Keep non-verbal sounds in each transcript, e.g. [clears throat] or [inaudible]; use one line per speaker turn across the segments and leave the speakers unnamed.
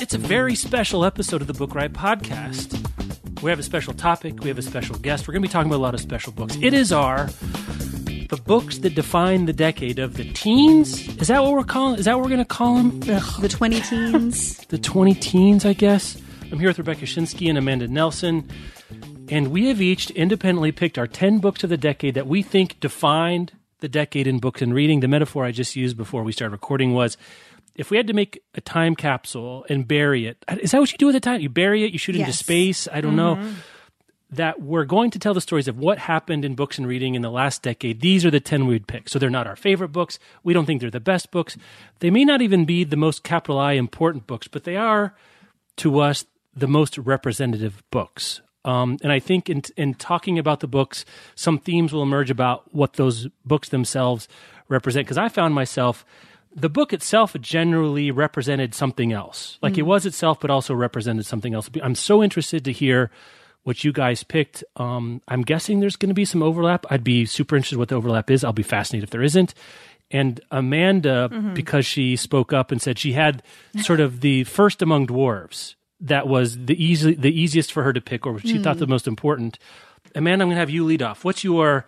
It's a very special episode of the Book Riot podcast. We have a special topic, we have a special guest. We're going to be talking about a lot of special books. It is our the books that define the decade of the teens. Is that what we're calling? Is that what we're going to call them?
The 20 teens. [laughs]
the 20 teens, I guess. I'm here with Rebecca Schinsky and Amanda Nelson, and we have each independently picked our 10 books of the decade that we think defined the decade in books and reading. The metaphor I just used before we started recording was if we had to make a time capsule and bury it, uh, is that what you do with a time? You bury it, you shoot it into space. I don't know. Mm-hmm. That we're going to tell the stories of what happened in books and reading in the last decade. These are the 10 we'd pick. So they're not our favorite books. We don't think they're the best books. They may not even be the most capital I important books, but they are to us the most representative books. Um, and I think in, in talking about the books, some themes will emerge about what those books themselves represent. Because I found myself, the book itself generally represented something else. Like it was itself, but also represented something else. I'm so interested to hear what you guys picked. Um, I'm guessing there's going to be some overlap. I'd be super interested what the overlap is. I'll be fascinated if there isn't. And Amanda, because she spoke up and said she had sort of the first among dwarves that was the easy, the easiest for her to pick, or she thought the mm. most important. Amanda, I'm going to have you lead off. What's your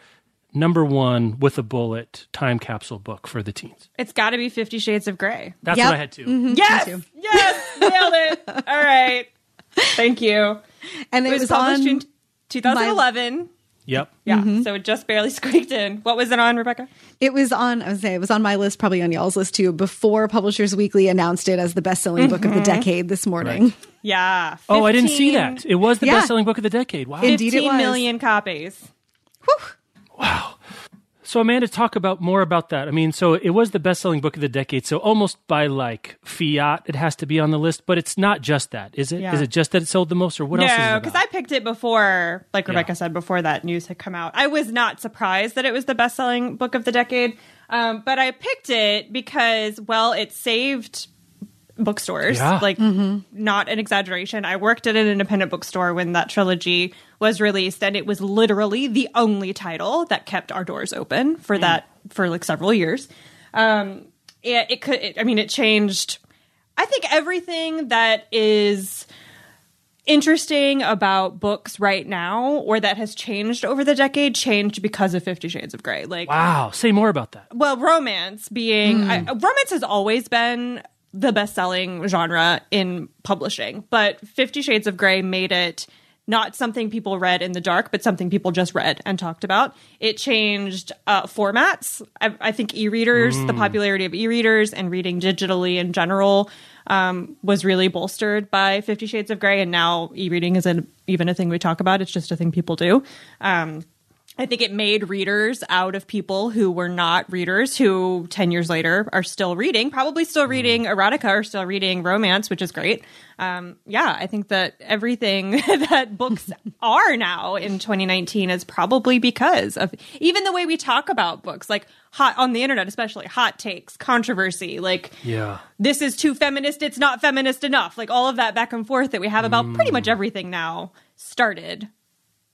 number one with a bullet time capsule book for the teens?
It's got to be Fifty Shades of Grey.
That's
Yep.
what I had too. Mm-hmm.
Yes,
too.
yes, nailed it. [laughs] All right, thank you.
And
It
it,
was,
was,
published
on
in 2011.
Yep.
Yeah, mm-hmm. so it just barely [laughs] squeaked in. What was it on, Rebecca?
it was on I would say it was on my list, probably on y'all's list too, before Publishers Weekly announced it as the best selling book of the mm-hmm. decade this morning.
Yeah.
Oh, I didn't see that. It was the
Yeah.
best selling book of the decade. Wow.
Indeed it
15
was.
million copies.
So Amanda, talk about more about that. I mean, so it was the best-selling book of the decade. So almost by like fiat, it has to be on the list. But it's not just that, is it? Is
Yeah.
it just that it sold the most, or what else?
No, because? I picked it before, like
Yeah.
Rebecca said, before that news had come out. I was not surprised that it was the best selling book of the decade. Um, but I picked it because, well, it saved bookstores.
Yeah.
Like, mm-hmm. not an exaggeration. I worked at an independent bookstore when that trilogy was released, and it was literally the only title that kept our doors open for mm. that for like several years. Um, it, it could, it, I mean, it changed. I think everything that is interesting about books right now or that has changed over the decade changed because of 50 shades of gray like
wow. Say more about that.
well romance being mm. I, romance has always been the best-selling genre in publishing. But 50 shades of gray made it not something people read in the dark but something people just read and talked about. It changed uh, formats. I, I think e-readers the popularity of e-readers and reading digitally in general um, was really bolstered by 50 shades of gray and now e-reading isn't even a thing we talk about. It's just a thing people do. Um, I think it made readers out of people who were not readers who 10 years later are still reading, probably still reading erotica or still reading romance, which is great. Um, yeah, I think that everything [laughs] that books [laughs] are now in 2019 is probably because of even the way we talk about books, like hot on the internet, especially hot takes, controversy, like
Yeah.
this is too feminist, it's not feminist enough. Like all of that back and forth that we have about pretty much everything now started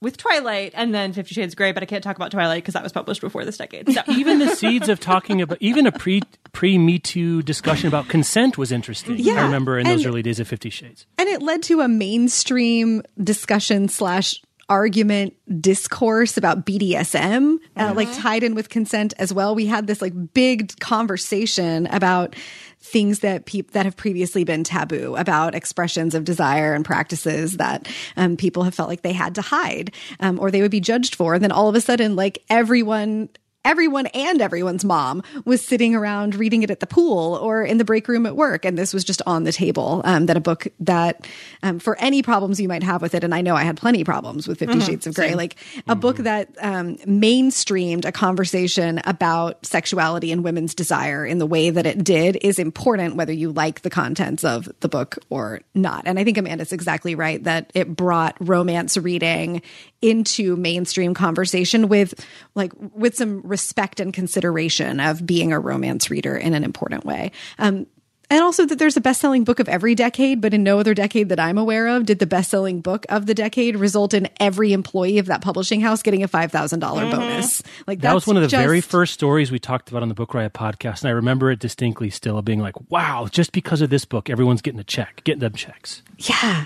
with Twilight and then Fifty Shades of Grey, but I can't talk about Twilight because that was published before this decade. So [laughs]
Even the seeds of talking about, even a pre pre Me Too discussion about consent was interesting.
Yeah, I
remember in those early days of Fifty Shades.
And it led to a mainstream discussion slash argument discourse about BDSM, uh, like tied in with consent as well. We had this like big conversation about things that people that have previously been taboo about expressions of desire and practices that um, people have felt like they had to hide um, or they would be judged for. And then all of a sudden, like everyone everyone and everyone's mom was sitting around reading it at the pool or in the break room at work. And this was just on the table. Um, that a book that, um, for any problems you might have with it, and I know I had plenty of problems with 50 mm-hmm. Shades of Grey, Same. like a mm-hmm. book that um, mainstreamed a conversation about sexuality and women's desire in the way that it did is important, whether you like the contents of the book or not. And I think Amanda's exactly right that it brought romance reading into mainstream conversation with like with some respect and consideration of being a romance reader in an important way. Um, and also that there's a best-selling book of every decade, but in no other decade that I'm aware of did the best-selling book of the decade result in every employee of that publishing house getting a five thousand dollar mm-hmm. bonus.
Like that was one of the just... very first stories we talked about on the Book Riot podcast, and I remember it distinctly still being like, "Wow, just because of this book, everyone's getting a check, getting them checks."
Yeah,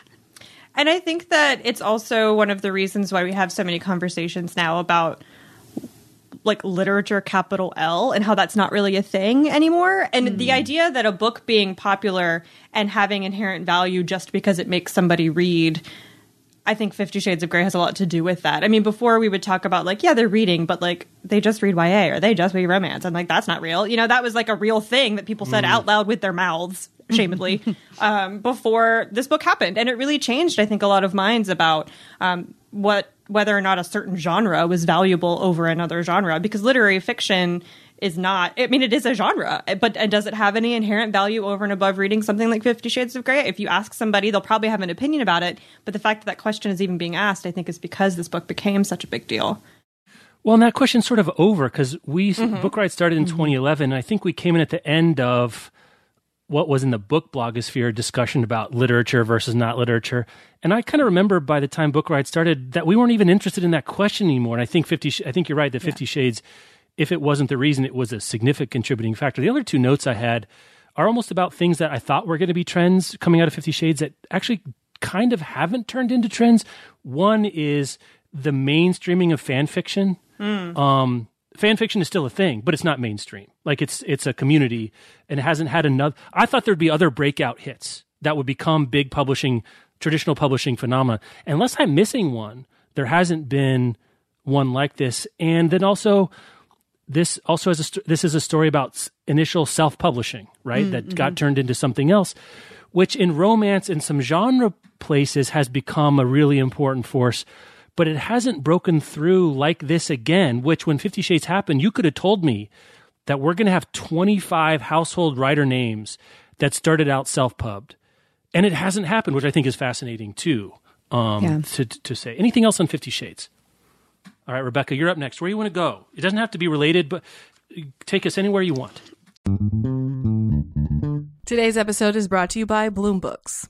and I think that it's also one of the reasons why we have so many conversations now about like literature capital L and how that's not really a thing anymore. And mm. the idea that a book being popular and having inherent value just because it makes somebody read I think Fifty Shades of Grey has a lot to do with that. I mean, before we would talk about like, yeah, they're reading, but like they just read YA or they just read romance. and like, that's not real. You know, that was like a real thing that people said mm. out loud with their mouths, shamedly, um, before this book happened. And it really changed, I think, a lot of minds about um, what whether or not a certain genre was valuable over another genre because literary fiction is not i mean it is a genre but does it have any inherent value over and above reading something like 50 shades of gray if you ask somebody they'll probably have an opinion about it but the fact that that question is even being asked i think is because this book became such a big deal
well, and that question's sort of over because we mm-hmm. Book Riot started in mm-hmm. 2011. I think we came in at the end of what was in the book blogosphere discussion about literature versus not literature. And I kind of remember by the time Book Riot started that we weren't even interested in that question anymore. And I think 50, I think you're right that 50 yeah. Shades, if it wasn't the reason, it was a significant contributing factor. The other two notes I had are almost about things that I thought were going to be trends coming out of 50 Shades that actually kind of haven't turned into trends. One is the mainstreaming of fan fiction. Mm. Um, fan fiction is still a thing, but it's not mainstream. Like it's it's a community and it hasn't had enough. I thought there'd be other breakout hits that would become big publishing, traditional publishing phenomena. Unless I'm missing one, there hasn't been one like this. And then also, this also has a this is a story about initial self publishing, right? Mm, that mm-hmm. got turned into something else, which in romance and some genre places has become a really important force but it hasn't broken through like this again, which when Fifty Shades happened, you could have told me that we're going to have 25 household writer names that started out self pubbed. And it hasn't happened, which I think is fascinating too um, yeah. to, to say. Anything else on Fifty Shades? All right, Rebecca, you're up next. Where do you want to go? It doesn't have to be related, but take us anywhere you want.
Today's episode is brought to you by Bloom Books.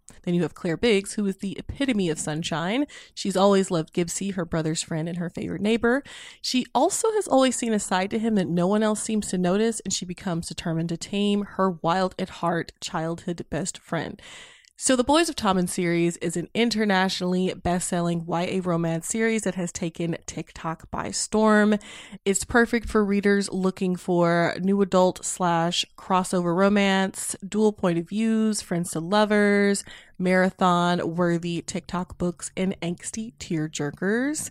Then you have Claire Biggs, who is the epitome of sunshine. She's always loved Gibsie, her brother's friend and her favorite neighbor. She also has always seen a side to him that no one else seems to notice, and she becomes determined to tame her wild at heart childhood best friend. So, The Boys of Tommen series is an internationally best selling YA romance series that has taken TikTok by storm. It's perfect for readers looking for new adult slash crossover romance, dual point of views, friends to lovers, marathon worthy TikTok books, and angsty tear jerkers.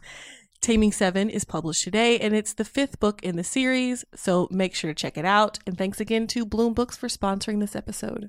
Taming Seven is published today, and it's the fifth book in the series, so make sure to check it out. And thanks again to Bloom Books for sponsoring this episode.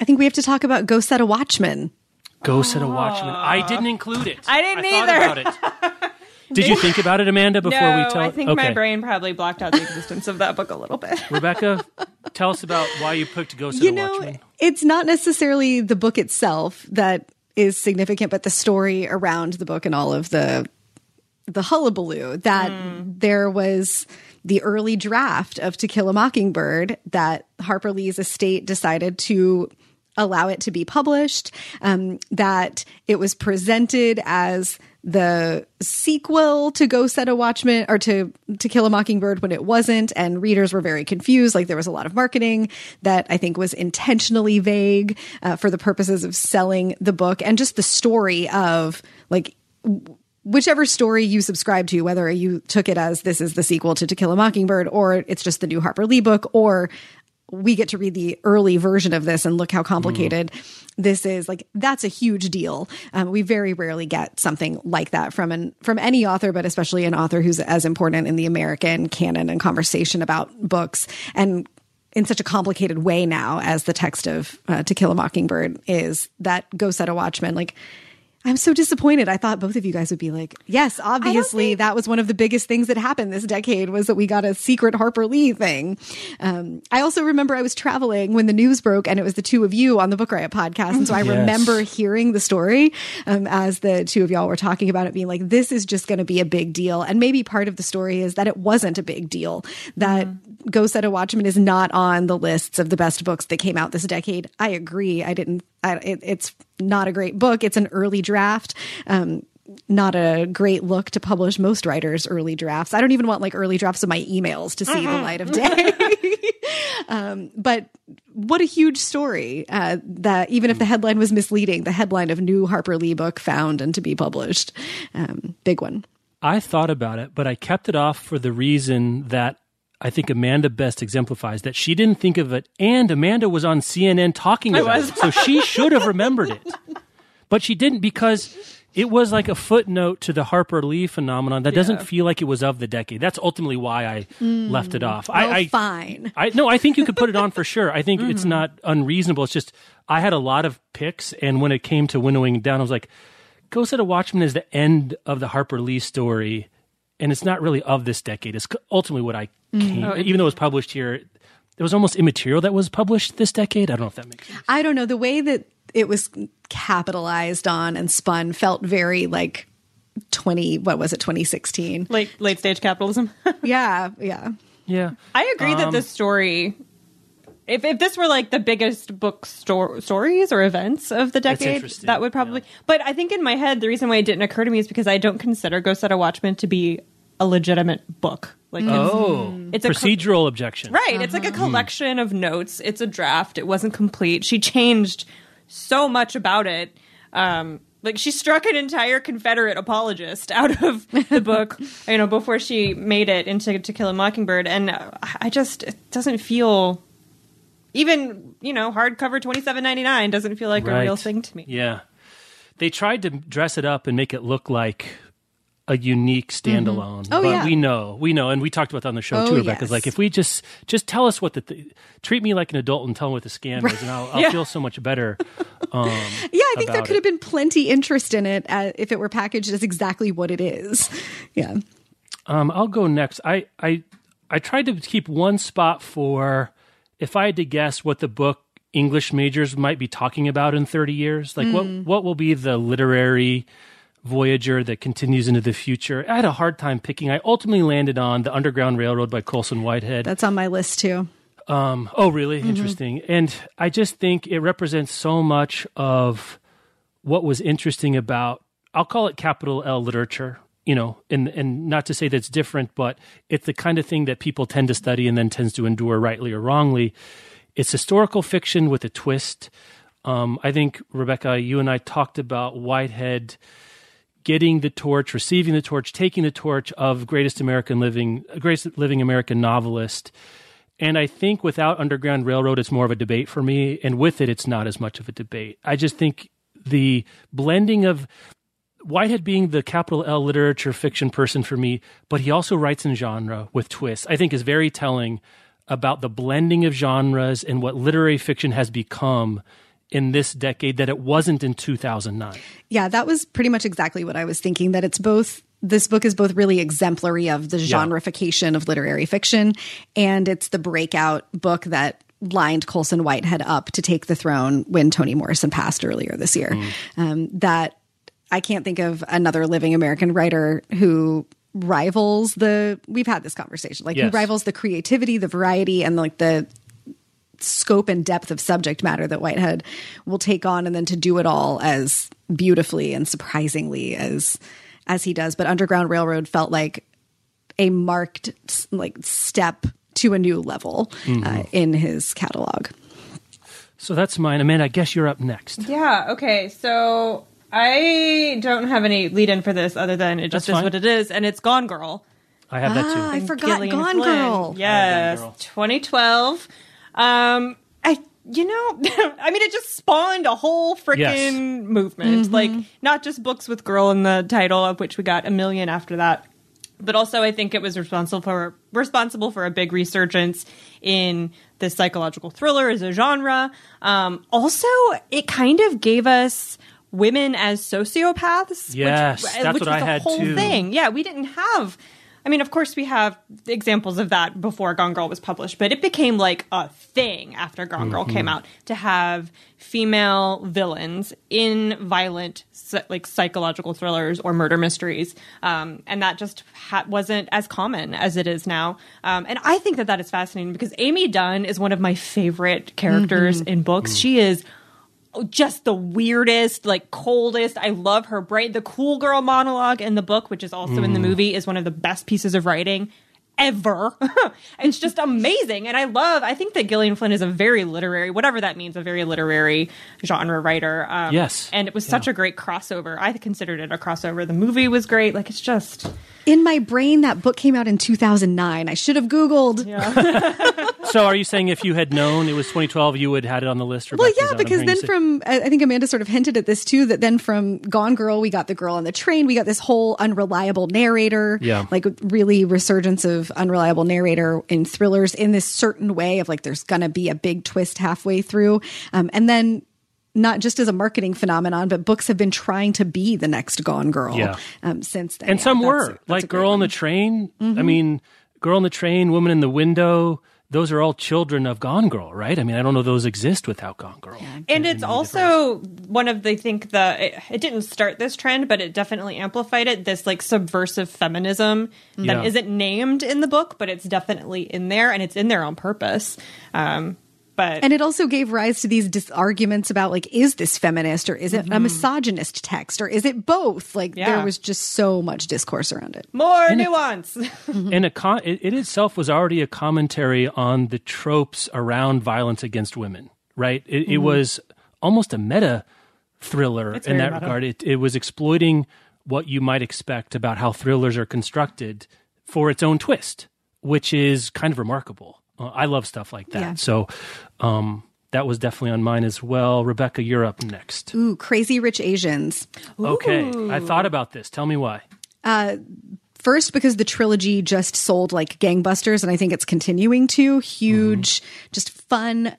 I think we have to talk about Go Set a Watchman.
Go Set a Watchman. I didn't include it.
I didn't
I
either.
About it. [laughs] Did you think about it, Amanda, before
no,
we tell?
I think okay. my brain probably blocked out the existence of that book a little bit.
Rebecca, [laughs] tell us about why you picked Go Set
you
a
know,
Watchman.
It's not necessarily the book itself that is significant, but the story around the book and all of the the hullabaloo that mm. there was the early draft of To Kill a Mockingbird that Harper Lee's estate decided to allow it to be published, um, that it was presented as the sequel to Go Set a Watchman or to To Kill a Mockingbird when it wasn't, and readers were very confused. Like there was a lot of marketing that I think was intentionally vague uh, for the purposes of selling the book, and just the story of like whichever story you subscribe to, whether you took it as this is the sequel to To Kill a Mockingbird, or it's just the new Harper Lee book, or we get to read the early version of this and look how complicated this is. Like that's a huge deal. Um, we very rarely get something like that from an from any author, but especially an author who's as important in the American canon and conversation about books and in such a complicated way now as the text of uh, To Kill a Mockingbird is that Go Set a Watchman. Like I'm so disappointed. I thought both of you guys would be like, yes, obviously that was one of the biggest things that happened this decade was that we got a secret Harper Lee thing. Um, I also remember I was traveling when the news broke and it was the two of you on the Book Riot podcast. And so I
Yes.
remember hearing the story um, as the two of y'all were talking about it being like, this is just going to be a big deal. And maybe part of the story is that it wasn't a big deal, that Go Set a Watchman is not on the lists of the best books that came out this decade. I agree. I didn't, I, it, it's not a great book. It's an early draft. Um, not a great look to publish most writers' early drafts. I don't even want like early drafts of my emails to see the light of day. [laughs] um, but what a huge story uh, that even if the headline was misleading, the headline of new Harper Lee book found and to be published. Um, big one.
I thought about it, but I kept it off for the reason that I think Amanda best exemplifies that she didn't think of it, and Amanda was on CNN talking about it, so she should have remembered it, but she didn't because it was like a footnote to the Harper Lee phenomenon that doesn't feel like it was of the decade. That's ultimately why I mm. left it off. I,
oh,
I
fine.
I no, I think you could put it on for sure. I think it's mm-hmm. not unreasonable. It's just I had a lot of picks, and when it came to winnowing down, I was like, "Go Set a Watchman" is the end of the Harper Lee story, and it's not really of this decade. It's ultimately what I Mm. came, oh, even though it was published here. It was almost immaterial that was published this decade. I don't know if that makes sense.
I don't know. The way that it was capitalized on and spun felt very like 20, what was it, 2016?
Late late stage capitalism. [laughs]
yeah, yeah.
Yeah,
I agree that um, this story, if, if this were like the biggest book sto- stories or events of the decade, that would probably. But I think in my head, the reason why it didn't occur to me is because I don't consider Go Set a Watchman to be a legitimate book. Like, it's,
Oh,
It's a co-
procedural objection.
right? It's like a collection of notes. It's a draft. It wasn't complete. She changed so much about it. Um, like she struck an entire Confederate apologist out of the [laughs] book, you know, before she made it into To Kill a Mockingbird, and uh, I just it doesn't feel even you know hardcover twenty seven ninety nine doesn't feel like a real thing to me.
Yeah. They tried to dress it up and make it look like a unique standalone.
Oh,
but
yeah.
we know, we know, and we talked about that on the show
Oh,
too, Rebecca.
yes.
Like if we just just tell us what the th- treat me like an adult and tell me what the scam is, and I'll, I'll [laughs] feel so much better. Um, [laughs]
Yeah, I think there could
it.
have been plenty interest in it uh, if it were packaged as exactly what it is. [laughs] Yeah.
Um, I'll go next. I, I I tried to keep one spot for if I had to guess what the book English majors might be talking about in 30 years. Like what what will be the literary voyager that continues into the future? I had a hard time picking. I ultimately landed on The Underground Railroad by Colson Whitehead.
That's on my list too.
Um, oh, really? Interesting. And I just think it represents so much of what was interesting about, I'll call it capital L literature, you know, and, and not to say that it's different, but it's the kind of thing that people tend to study and then tends to endure rightly or wrongly. It's historical fiction with a twist. Um, I think, Rebecca, you and I talked about Whitehead getting the torch, receiving the torch, taking the torch of greatest American living, greatest living American novelist. And I think without Underground Railroad, it's more of a debate for me. And with it, it's not as much of a debate. I just think the blending of Whitehead being the capital L literature fiction person for me, but he also writes in genre with twists, I think is very telling about the blending of genres and what literary fiction has become in this decade that it wasn't in 2009.
Yeah, that was pretty much exactly what I was thinking. That it's both. This book is both really exemplary of the genreification of literary fiction, and it's the breakout book that lined Colson Whitehead up to take the throne when Toni Morrison passed earlier this year. Um, that I can't think of another living American writer who rivals the we've had this conversation like
Yes.
who rivals the creativity the variety and like the scope and depth of subject matter that whitehead will take on and then to do it all as beautifully and surprisingly as as he does but underground railroad felt like a marked like step to a new level uh, in his catalog
So that's mine. Amanda, I guess you're up next.
Yeah, okay. So I don't have any lead in for this other than it just is what it is, and it's Gone Girl.
I have that
too. I forgot
Gillian
Gone
Flynn.
Girl.
Yes,
Gone Girl.
2012. Um, I, you know, [laughs] I mean, it just spawned a whole freaking
Yes.
movement. Like, not just books with girl in the title, of which we got a million after that. But also, I think it was responsible for responsible for a big resurgence in the psychological thriller as a genre. Um, also, it kind of gave us women as sociopaths.
Yes,
which,
that's
which
what
was
I
the
had
whole
too.
thing. Yeah, we didn't have. I mean, of course, we have examples of that before Gone Girl was published, but it became like a thing after Gone Girl
Mm-hmm.
came out to have female villains in violent, like psychological thrillers or murder mysteries, um, and that just ha- wasn't as common as it is now. Um, and I think that that is fascinating because Amy Dunne is one of my favorite characters
Mm-hmm.
in books.
Mm.
She is just the weirdest, like coldest. I love her brain. The cool girl monologue in the book, which is also in the
Mm.
movie, is one of the best pieces of writing ever. [laughs] it's just amazing. And I love, I think that Gillian Flynn is a very literary, whatever that means, a very literary genre writer. Um,
Yes.
And it was such a great crossover. I considered it a crossover. The movie was great. Like, it's just,
in my brain that book came out in 2009 i should have googled [laughs]
So are you saying if you had known it was 2012, you would have had it on the list?
Well, yeah, because then from I I think Amanda sort of hinted at this too. That then from Gone Girl, we got the girl on the train. We got this whole unreliable narrator.
Yeah.
like really resurgence of unreliable narrator in thrillers in this certain way of like there's gonna be a big twist halfway through, um, and then. Not just as a marketing phenomenon, but books have been trying to be the next Gone Girl
Yeah.
um, since then.
and
Yeah,
some
that's-
were
that's
like Girl on
one. Mm-hmm.
the Train. I mean, Girl on the Train, Woman in the Window. Those are all children of Gone Girl, right? I mean, I don't know those exist without Gone Girl.
and it's also one of the think the it, it didn't start this trend but it definitely amplified it this like subversive feminism
Yeah.
that isn't named in the book but it's definitely in there and it's in there on purpose um but
And it also gave rise to these dis- arguments about like, is this feminist or is it a mm-hmm. misogynist text or is it both? Like,
Yeah.
there was just so much discourse around it.
more nuance [laughs] mm-hmm.
and a con- it, it itself was already a commentary on the tropes around violence against women, right? It, it mm-hmm. was almost a meta thriller in that
meta.
regard. It, it was exploiting what you might expect about how thrillers are constructed for its own twist, which is kind of remarkable. Uh, I love stuff like that.
Yeah.
So um, that was definitely on mine as well. Rebecca, you're up next.
Ooh, Crazy Rich Asians.
Okay, I thought about this. Tell me why.
Uh, First, because the trilogy just sold like gangbusters, and I think it's continuing to. Huge, just fun,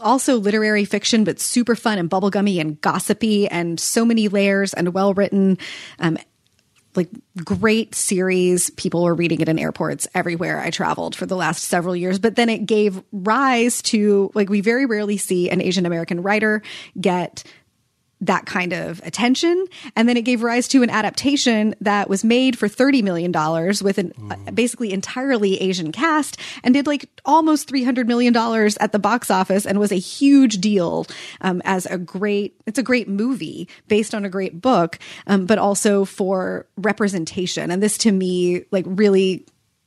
also literary fiction, but super fun and bubblegummy and gossipy, and so many layers and well written. Um, like great series. People were reading it in airports everywhere I traveled for the last several years. But then it gave rise to like we very rarely see an Asian American writer get that kind of attention. And then it gave rise to an adaptation that was made for $30 million with an uh, basically entirely Asian cast and did like almost $300 million at the box office and was a huge deal um, as a great, it's a great movie based on a great book, um, but also for representation. And this to me, like really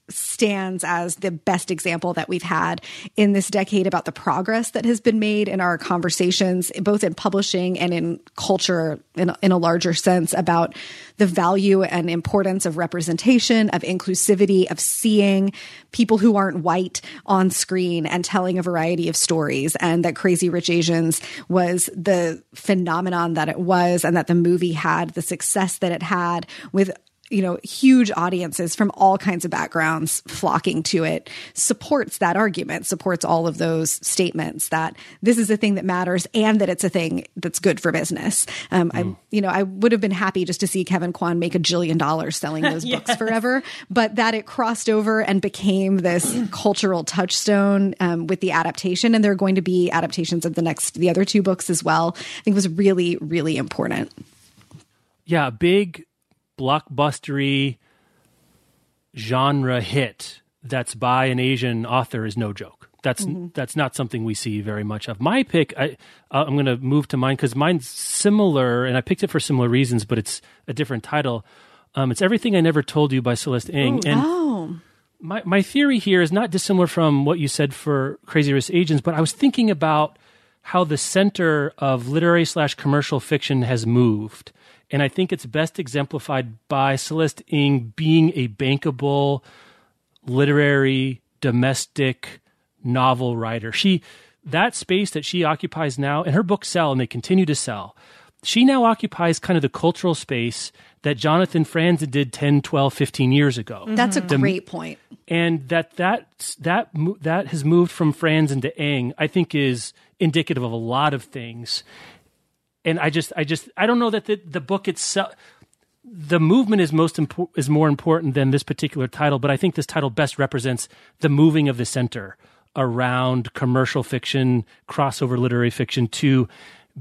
stands as the best example that we've had in this decade about the progress that has been made in our conversations, both in publishing and in culture in, in a larger sense about the value and importance of representation, of inclusivity, of seeing people who aren't white on screen and telling a variety of stories. And that Crazy Rich Asians was the phenomenon that it was, and that the movie had the success that it had with you know, huge audiences from all kinds of backgrounds flocking to it supports that argument, supports all of those statements that this is a thing that matters and that it's a thing that's good for business. Um, I, you know, I would have been happy just to see Kevin Kwan make a jillion dollars selling [laughs] those books forever, but that it crossed over and became this [clears throat] cultural touchstone um, with the adaptation, and there are going to be adaptations of the next, the other two books as well. I think was really, really important.
Yeah, big blockbustery genre hit that's by an Asian author is no joke. That's mm-hmm. that's not something we see very much of. My pick, I, uh, I'm going to move to mine because mine's similar, and I picked it for similar reasons, but it's a different title. Um, it's Everything I Never Told You by Celeste Ng.
And oh.
my my theory here is not dissimilar from what you said for Crazy Rich Asians, but I was thinking about how the center of literary slash commercial fiction has moved. And I think it's best exemplified by Celeste Ng being a bankable literary domestic novel writer. She that space that she occupies now and her books sell and they continue to sell. She now occupies kind of the cultural space that Jonathan Franzen did 10, 12, 15 years ago. Mm-hmm.
That's a the, great point.
And that that that that has moved from Franzen to Ng, I think is indicative of a lot of things and I just I just I don't know that the the book itself the movement is most impo- is more important than this particular title, but I think this title best represents the moving of the center around commercial fiction, crossover literary fiction to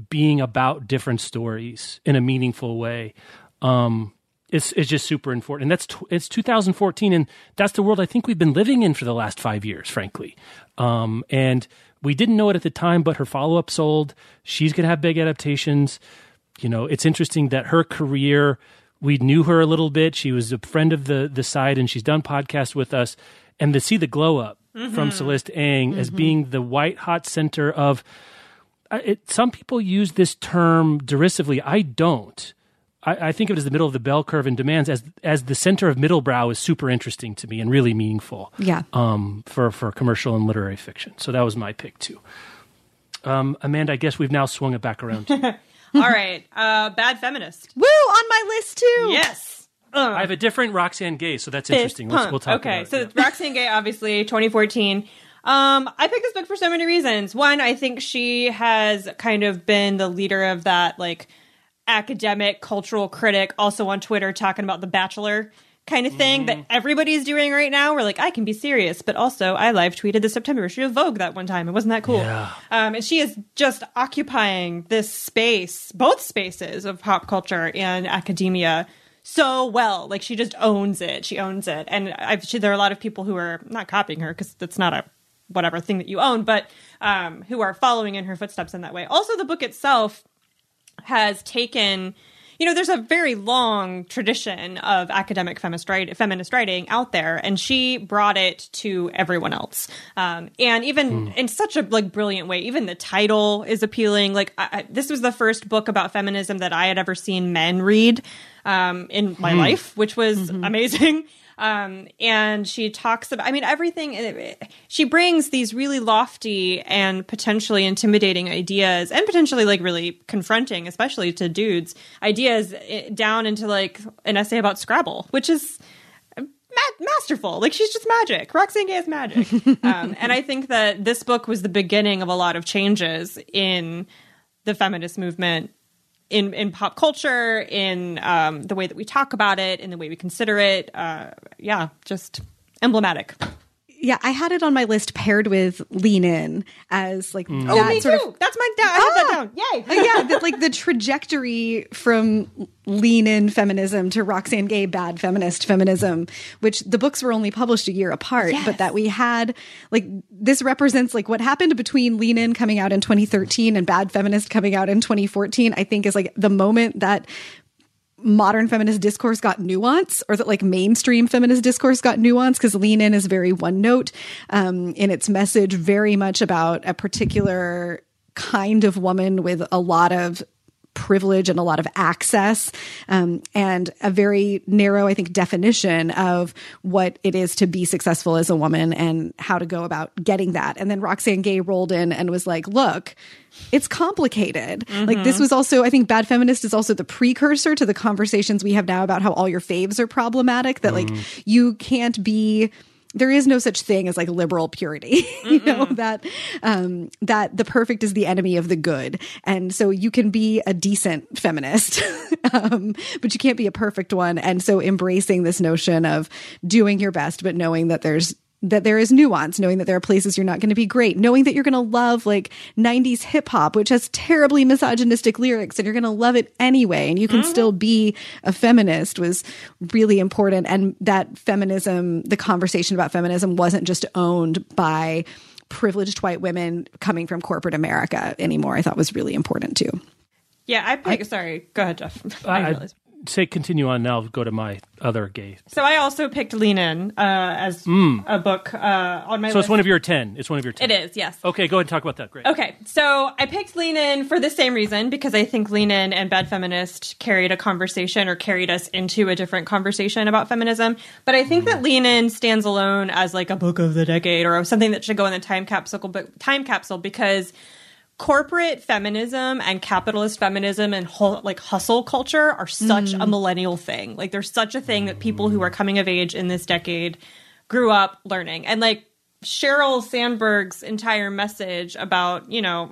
being about different stories in a meaningful way. Um, it's it's just super important, and that's it's 2014, and that's the world I think we've been living in for the last five years, frankly. Um, and we didn't know it at the time, but her follow up sold. She's going to have big adaptations. You know, it's interesting that her career, we knew her a little bit. She was a friend of the the site, and she's done podcasts with us. And to see the glow up mm-hmm. from Celeste Ng mm-hmm. as being the white hot center of it, some people use this term derisively. I don't. I, I, think of it as the middle of the bell curve in demands as as the center of middle brow is super interesting to me and really meaningful.
Yeah.
Um, for for commercial and literary fiction. So that was my pick too. Um, Amanda, I guess we've now swung it back around. [laughs]
All right, uh, bad feminist.
Woo on my list too.
Yes.
Uh, I have a different Roxane Gay, so that's interesting. Let's, we'll talk
okay,
about
so yeah. Roxane Gay, obviously, 2014. Um, I picked this book for so many reasons. One, I think she has kind of been the leader of that, like, academic cultural critic also on Twitter talking about The Bachelor kind of thing mm-hmm. that everybody's doing right now. We're like, I can be serious, but also I live tweeted the September issue of Vogue that one time. It wasn't that cool.
Yeah.
Um, and she is just occupying this space, both spaces of pop culture and academia so well. Like she just owns it. She owns it. And I've, she, there are a lot of people who are not copying her because that's not a whatever thing that you own, but um, who are following in her footsteps in that way. Also, the book itself has taken you know, there's a very long tradition of academic feminist, write, feminist writing out there, and she brought it to everyone else. Um, and even mm. in such a like brilliant way, even the title is appealing. Like I, this was the first book about feminism that I had ever seen men read um, in my mm. life, which was mm-hmm. amazing. [laughs] Um, and she talks about, I mean, everything. She brings these really lofty and potentially intimidating ideas, and potentially like really confronting, especially to dudes, ideas eh, down into like an essay about Scrabble, which is ma- masterful. Like she's just magic. Roxane Gay is magic. [laughs] um, and I think that this book was the beginning of a lot of changes in the feminist movement in in pop culture, in um, the way that we talk about it, in the way we consider it. Uh, yeah, just emblematic
yeah, I had it on my list paired with Lean In as like
mm. oh, me too. Of, That's my down. I have that ah! down. Yay!
yeah, the, like the trajectory from Lean In feminism to Roxane Gay bad feminist feminism, which the books were only published a year apart, yes. but that we had like this represents like what happened between Lean In coming out in 2013 and Bad Feminist coming out in 2014. I think is like the moment that modern feminist discourse got nuance or that like mainstream feminist discourse got nuance because lean in is very one note um, in its message very much about a particular kind of woman with a lot of privilege and a lot of access um, and a very narrow, I think, definition of what it is to be successful as a woman and how to go about getting that. And then Roxane Gay rolled in and was like, look, it's complicated. Mm-hmm. Like this was also, I think Bad Feminist is also the precursor to the conversations we have now about how all your faves are problematic, that mm. like you can't be there is no such thing as like liberal purity [laughs] you know that um that the perfect is the enemy of the good. And so you can be a decent feminist [laughs] um but you can't be a perfect one. And so embracing this notion of doing your best but knowing that there's that there is nuance, knowing that there are places you're not going to be great, knowing that you're going to love like 90s hip hop, which has terribly misogynistic lyrics, and you're going to love it anyway, and you can mm-hmm. still be a feminist was really important. And that feminism, the conversation about feminism wasn't just owned by privileged white women coming from corporate America anymore, I thought was really important too.
Yeah, I pick. I, sorry, go ahead, Jeff. [laughs]
I, I, say continue on now. Go to my other gay.
So I also picked Lean In uh, as mm. a book uh, on my.
So
list.
it's one of your ten. It's one of your ten.
It is yes.
Okay, go ahead and talk about that. Great.
Okay, so I picked Lean In for the same reason because I think Lean In and Bad Feminist carried a conversation or carried us into a different conversation about feminism. But I think mm. that Lean In stands alone as like a book of the decade or something that should go in the time capsule. Time capsule because corporate feminism and capitalist feminism and like hustle culture are such mm. a millennial thing. Like there's such a thing that people who are coming of age in this decade grew up learning. And like Sheryl Sandberg's entire message about, you know,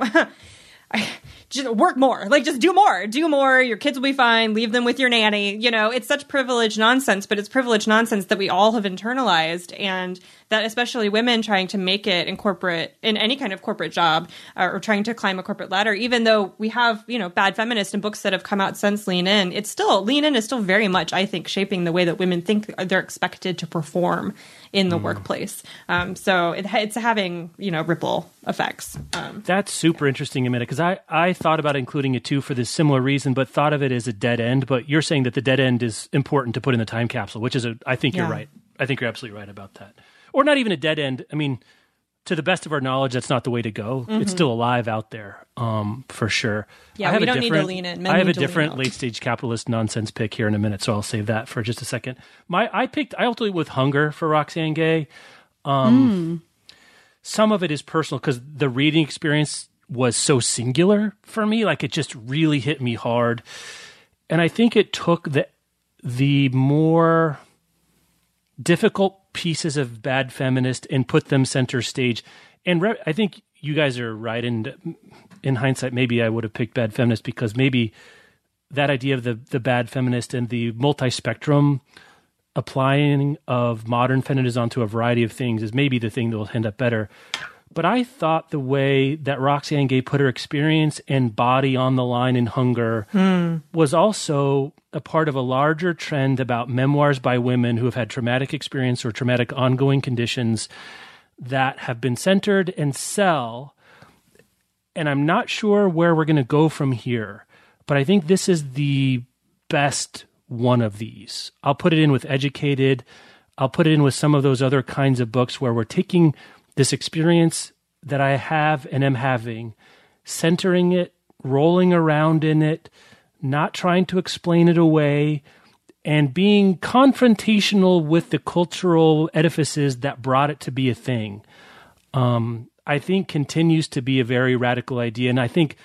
[laughs] just work more. Like just do more. Do more. Your kids will be fine. Leave them with your nanny. You know, it's such privileged nonsense, but it's privileged nonsense that we all have internalized and that especially women trying to make it in corporate in any kind of corporate job uh, or trying to climb a corporate ladder even though we have you know bad feminist and books that have come out since lean in it's still lean in is still very much i think shaping the way that women think they're expected to perform in the mm. workplace um, so it, it's having you know ripple effects um,
that's super yeah. interesting a minute because I, I thought about including it too for this similar reason but thought of it as a dead end but you're saying that the dead end is important to put in the time capsule which is a i think yeah. you're right i think you're absolutely right about that or not even a dead end. I mean, to the best of our knowledge, that's not the way to go. Mm-hmm. It's still alive out there, um, for sure.
Yeah,
I have
we don't need to lean in. Men
I have a different late stage capitalist nonsense pick here in a minute, so I'll save that for just a second. My I picked I ultimately with Hunger for Roxane Gay. Um, mm. Some of it is personal because the reading experience was so singular for me. Like it just really hit me hard, and I think it took the the more difficult pieces of bad feminist and put them center stage. And re- I think you guys are right. And in hindsight, maybe I would have picked bad feminist because maybe that idea of the the bad feminist and the multi spectrum applying of modern feminism onto a variety of things is maybe the thing that will end up better. But I thought the way that Roxane Gay put her experience and body on the line in hunger hmm. was also a part of a larger trend about memoirs by women who have had traumatic experience or traumatic ongoing conditions that have been centered and sell. And I'm not sure where we're going to go from here, but I think this is the best one of these. I'll put it in with Educated. I'll put it in with some of those other kinds of books where we're taking this experience that I have and am having, centering it, rolling around in it, not trying to explain it away, and being confrontational with the cultural edifices that brought it to be a thing, um, I think continues to be a very radical idea. And I think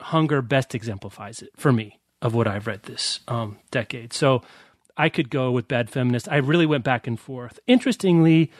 hunger best exemplifies it for me of what I've read this um, decade. So I could go with Bad Feminist. I really went back and forth. Interestingly,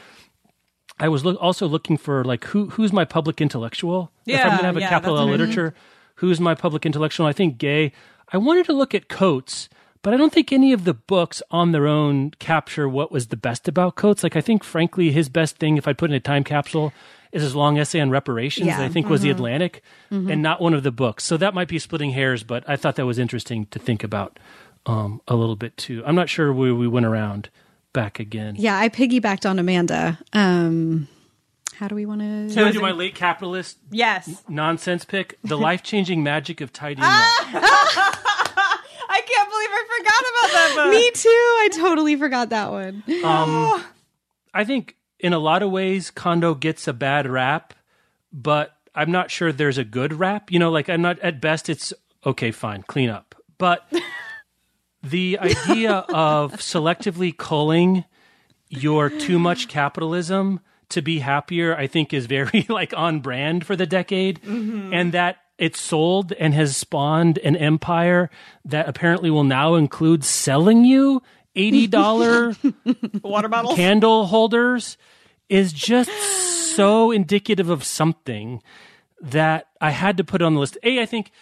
I was look, also looking for like who who's my public intellectual.
Yeah,
if I'm going to have a
yeah,
capital literature, who's my public intellectual? I think Gay. I wanted to look at Coates, but I don't think any of the books on their own capture what was the best about Coates. Like I think, frankly, his best thing, if I put in a time capsule, is his long essay on reparations. Yeah. I think mm-hmm. was the mm-hmm. Atlantic, mm-hmm. and not one of the books. So that might be splitting hairs, but I thought that was interesting to think about um, a little bit too. I'm not sure where we went around back again.
Yeah, I piggybacked on Amanda. Um, how do we want to?
Can I do my late capitalist?
Yes.
Nonsense pick: the [laughs] life changing magic of tidying up. [laughs]
I can't believe I forgot about that book.
Me too. I totally forgot that one.
Um, [gasps] I think in a lot of ways, Kondo gets a bad rap, but I'm not sure there's a good rap. You know, like I'm not at best. It's okay, fine, clean up. But [laughs] the idea [laughs] of selectively culling your too much capitalism to be happier, I think, is very [laughs] like on brand for the decade, mm-hmm. and that it sold and has spawned an empire that apparently will now include selling you eighty dollar [laughs]
Water bottles.
candle holders is just so indicative of something that I had to put on the list. A, I think th-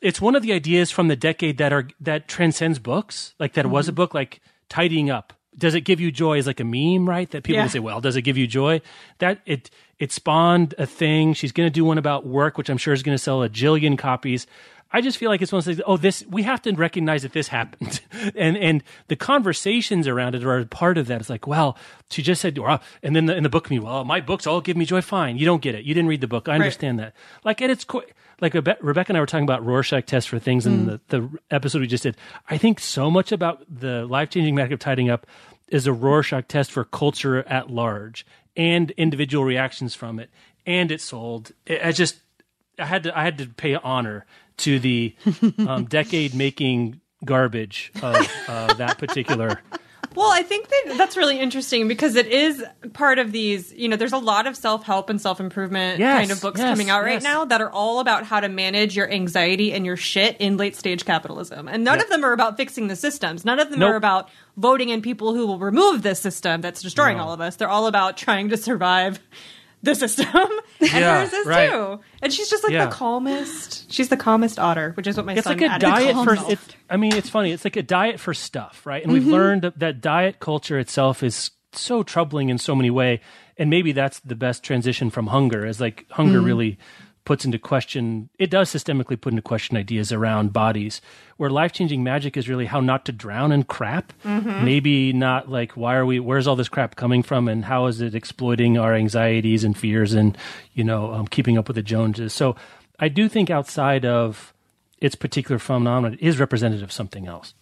it's one of the ideas from the decade that are that transcends books. Like that was a mm-hmm. book, like tidying up. Does it give you joy? Is like a meme, right? That people
Yeah.
say, "Well, does it give you joy?" That it it spawned a thing. She's going to do one about work, which I'm sure is going to sell a jillion copies. I just feel like it's one of those things. Oh, this we have to recognize that this happened, [laughs] and and the conversations around it are a part of that. It's like, well, she just said, well, and then the, in the book me well, my books all give me joy. Fine, you don't get it. You didn't read the book. I understand that. Like at its core, like Rebe- Rebecca and I were talking about Rorschach tests for things in the, the episode we just did. I think so much about the life changing magic of tidying up is a Rorschach test for culture at large and individual reactions from it, and it sold. It, I just I had to I had to pay honor to the um, [laughs] decade making garbage of uh, that particular.
Well, I think that that's really interesting because it is part of these, you know, there's a lot of self help and self improvement
Yes,
kind of books
yes,
coming out right
yes.
now that are all about how to manage your anxiety and your shit in late stage capitalism. And none
Yep.
of them are about fixing the systems. None of them
Nope.
are about voting in people who will remove this system that's destroying all of us. They're all about trying to survive the system. [laughs] and
Yeah,
hers is
right.
too. And she's just like
Yeah.
the calmest. She's the calmest otter, which is what my
It's
son
like a diet for. It, I mean, it's funny. It's like a diet for stuff, right? And we've mm-hmm. learned that, that diet culture itself is so troubling in so many ways. And maybe that's the best transition from hunger. Is like hunger mm-hmm. really puts into question. It does systemically put into question ideas around bodies. Where life changing magic is really how not to drown in crap. Maybe not like why are we? Where's all this crap coming from? And how is it exploiting our anxieties and fears and you know um, keeping up with the Joneses? So I do think outside of its particular phenomenon it is representative of something else.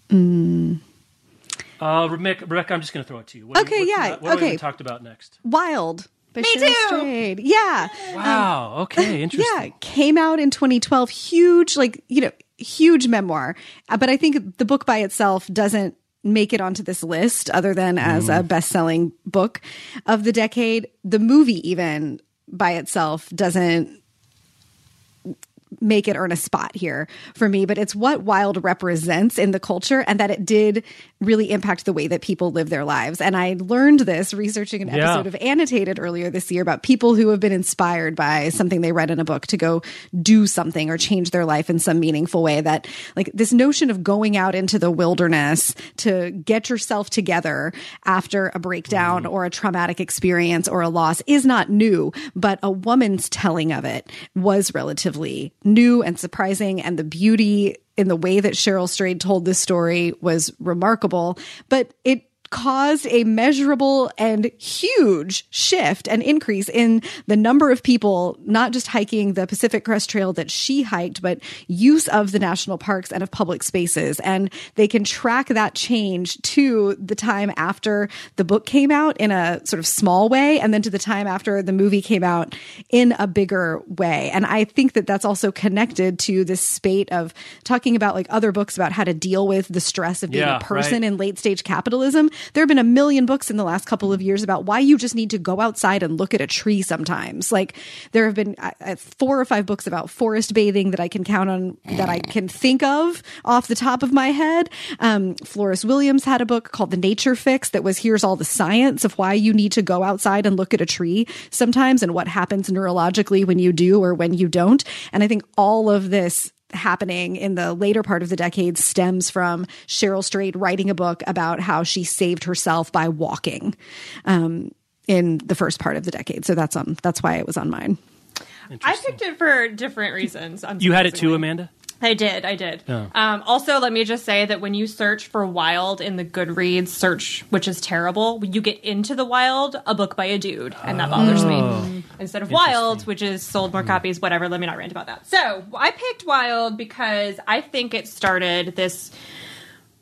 Uh, Rebecca, Rebecca, I'm just going to throw it to you. What,
Okay, yeah,
what we
okay.
talked about next?
Wild. By
Me too.
Strayed. Yeah.
Wow. okay. Interesting.
Yeah, came out in 2012. Huge, like, you know, huge memoir. Uh, But I think the book by itself doesn't make it onto this list other than as a best selling book of the decade. The movie, even by itself, doesn't make it earn a spot here for me, but it's what Wild represents in the culture and that it did really impact the way that people live their lives. And I learned this researching an
Yeah.
episode of Annotated earlier this year about people who have been inspired by something they read in a book to go do something or change their life in some meaningful way. That, like, this notion of going out into the wilderness to get yourself together after a breakdown mm-hmm. or a traumatic experience or a loss is not new, but a woman's telling of it was relatively new and surprising. And the beauty in the way that Cheryl Strayed told this story was remarkable, but it caused a measurable and huge shift and increase in the number of people not just hiking the Pacific Crest Trail that she hiked, but use of the national parks and of public spaces. And they can track that change to the time after the book came out in a sort of small way, and then to the time after the movie came out in a bigger way. And I think that that's also connected to this spate of talking about like other books about how to deal with the stress of being
Yeah,
a person
right.
in late stage capitalism. There have been a million books in the last couple of years about why you just need to go outside and look at a tree sometimes. Like there have been uh, four or five books about forest bathing that I can count on that I can think of off the top of my head. Um, Florence Williams had a book called The Nature Fix that was here's all the science of why you need to go outside and look at a tree sometimes and what happens neurologically when you do or when you don't. And I think all of this happening in the later part of the decade stems from Cheryl Strayed writing a book about how she saved herself by walking um, in the first part of the decade. So that's on that's why it was on mine.
I picked it for different reasons.
You had it too. Amanda?
I did, I did.
Oh.
Um, also, let me just say that when you search for wild in the Goodreads search, which is terrible, when you get into the wild, a book by a dude, and that bothers me. Instead of wild, which is sold more copies, whatever. Let me not rant about that. So I picked wild because I think it started this.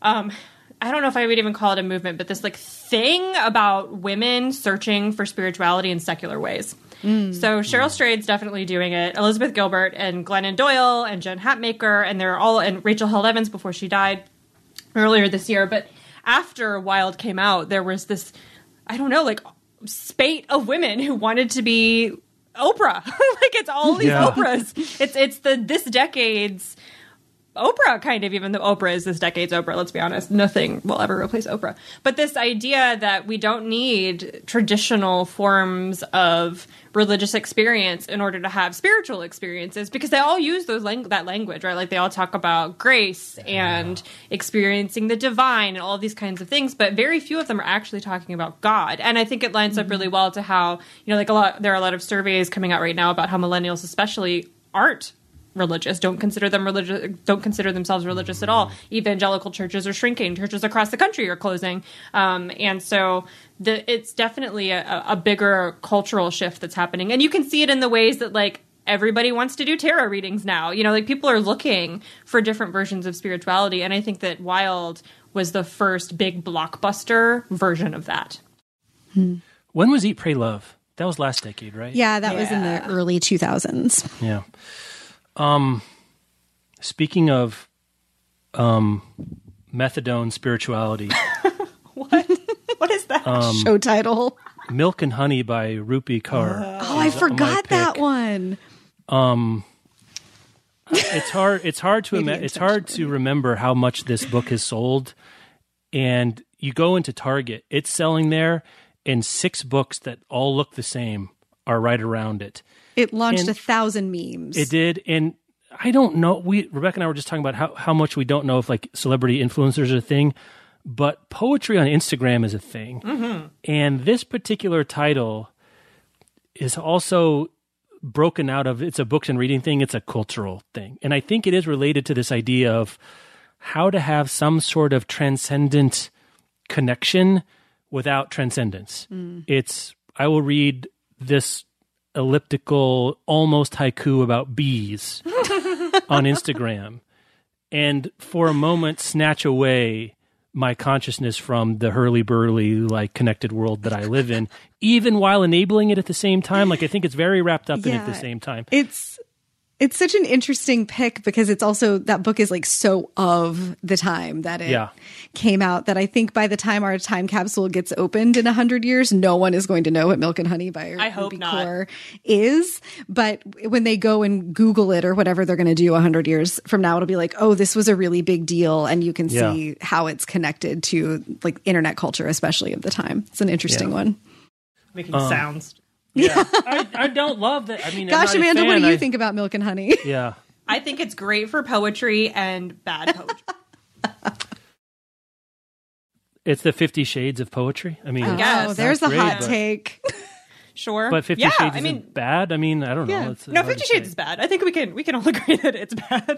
Um, I don't know if I would even call it a movement, but this like thing about women searching for spirituality in secular ways. Mm. So Cheryl Strayed's definitely doing it. Elizabeth Gilbert and Glennon Doyle and Jen Hatmaker, and they're all and Rachel Held Evans before she died earlier this year. But after Wild came out, there was this I don't know, like spate of women who wanted to be Oprah. [laughs] like it's all these
Yeah.
Oprahs. It's it's the this decade's Oprah, kind of, even though Oprah is this decade's Oprah, let's be honest. Nothing will ever replace Oprah. But this idea that we don't need traditional forms of religious experience in order to have spiritual experiences because they all use those lang- that language, right? Like they all talk about grace and experiencing the divine and all these kinds of things, but very few of them are actually talking about God. And I think it lines up really mm-hmm. well to how, you know, like a lot, there are a lot of surveys coming out right now about how millennials, especially, aren't religious don't consider them religious don't consider themselves religious at all. Evangelical churches are shrinking. Churches across the country are closing. Um, and so the, it's definitely a, a bigger cultural shift that's happening. And you can see it in the ways that like everybody wants to do tarot readings now. You know like people are looking for different versions of spirituality. And i think that wild was the first big blockbuster version of that.
When was Eat, Pray, Love? That was last decade, right?
Yeah, that was in the early 2000s.
Yeah. Um, speaking of um, methadone spirituality, [laughs]
what? [laughs] what is that
Um,
Show title.
Milk and Honey by Rupi Kaur.
Oh, I forgot that one.
Um, It's hard. It's hard to [laughs] ima- it's hard to remember how much this book has sold, and you go into Target, it's selling there, and six books that all look the same are right around it.
It launched
And-
a thousand memes.
It did, and I don't know. We Rebecca and I were just talking about how how much we don't know if like celebrity influencers are a thing, but poetry on Instagram is a thing, mm-hmm. and this particular title is also broken out of it's a books and reading thing it's a cultural thing and i think it is related to this idea of how to have some sort of transcendent connection without transcendence mm. it's i will read this elliptical almost haiku about bees [laughs] on instagram and for a moment snatch away my consciousness from the hurly burly like connected world that I live in, even while enabling it at the same time. Like I think it's very wrapped up in it at the same time.
It's it's such an interesting pick because it's also that book is like so of the time that it
Yeah.
came out that I think by the time our time capsule gets opened in a hundred years, no one is going to know what Milk and Honey by
I hope
Rupi
not.
Kaur is. But when they go and Google it or whatever they're going to do a hundred years from now, it'll be like, oh, this was a really big deal, and you can
Yeah.
see how it's connected to like internet culture, especially of the time. It's an interesting
Yeah.
one.
making um, sounds
Yeah, I, I don't love that. I mean,
Gosh,
not a
Amanda, what do you
I-
think about Milk and Honey?
Yeah, [laughs]
I think it's great for poetry and bad poetry. [laughs]
it's the Fifty Shades of poetry. I mean,
I.
Oh,
not
there's the
great,
hot
but-
take.
sure,
But Fifty
yeah,
Shades
I
isn't
mean,
bad. I mean, I don't know.
Yeah.
It's
no, Fifty Shades
say.
is bad. I think we can we can all [laughs] agree that it's bad. Uh,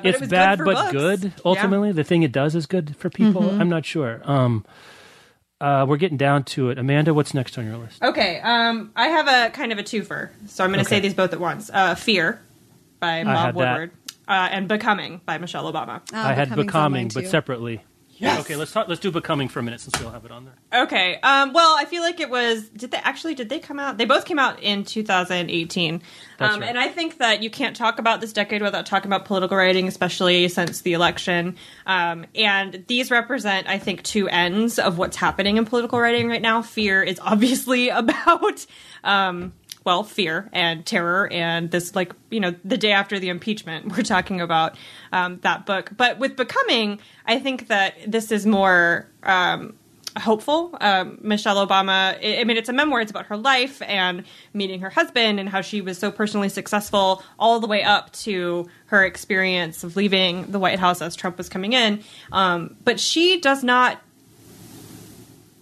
but it
It's
was
bad,
good for
but
books.
good.
Yeah.
Ultimately, the thing it does is good for people.
Mm-hmm.
I'm not sure. Um, uh, we're getting down to it. Amanda, what's next on your list?
Okay, um, I have a kind of a twofer, so I'm going to say these both at once. Uh, Fear by
had
Bob
that.
Woodward, uh, and Becoming by Michelle Obama.
I had
Becoming's on
becoming, but
too.
Separately. Okay, let's talk. Let's do becoming for a minute since we all have it on there.
Okay. Um, well, I feel like it was. Did they actually? Did they come out? They both came out in 2018.
That's
um,
right.
And I think that you can't talk about this decade without talking about political writing, especially since the election. Um, and these represent, I think, two ends of what's happening in political writing right now. Fear is obviously [laughs] about. Um, well, fear and terror, and this, like, you know, the day after the impeachment, [laughs] we're talking about um, that book. But with Becoming, I think that this is more um, hopeful. Um, Michelle Obama, I, mean, it's a memoir. It's about her life and meeting her husband and how she was so personally successful all the way up to her experience of leaving the White House as Trump was coming in. Um, but she does not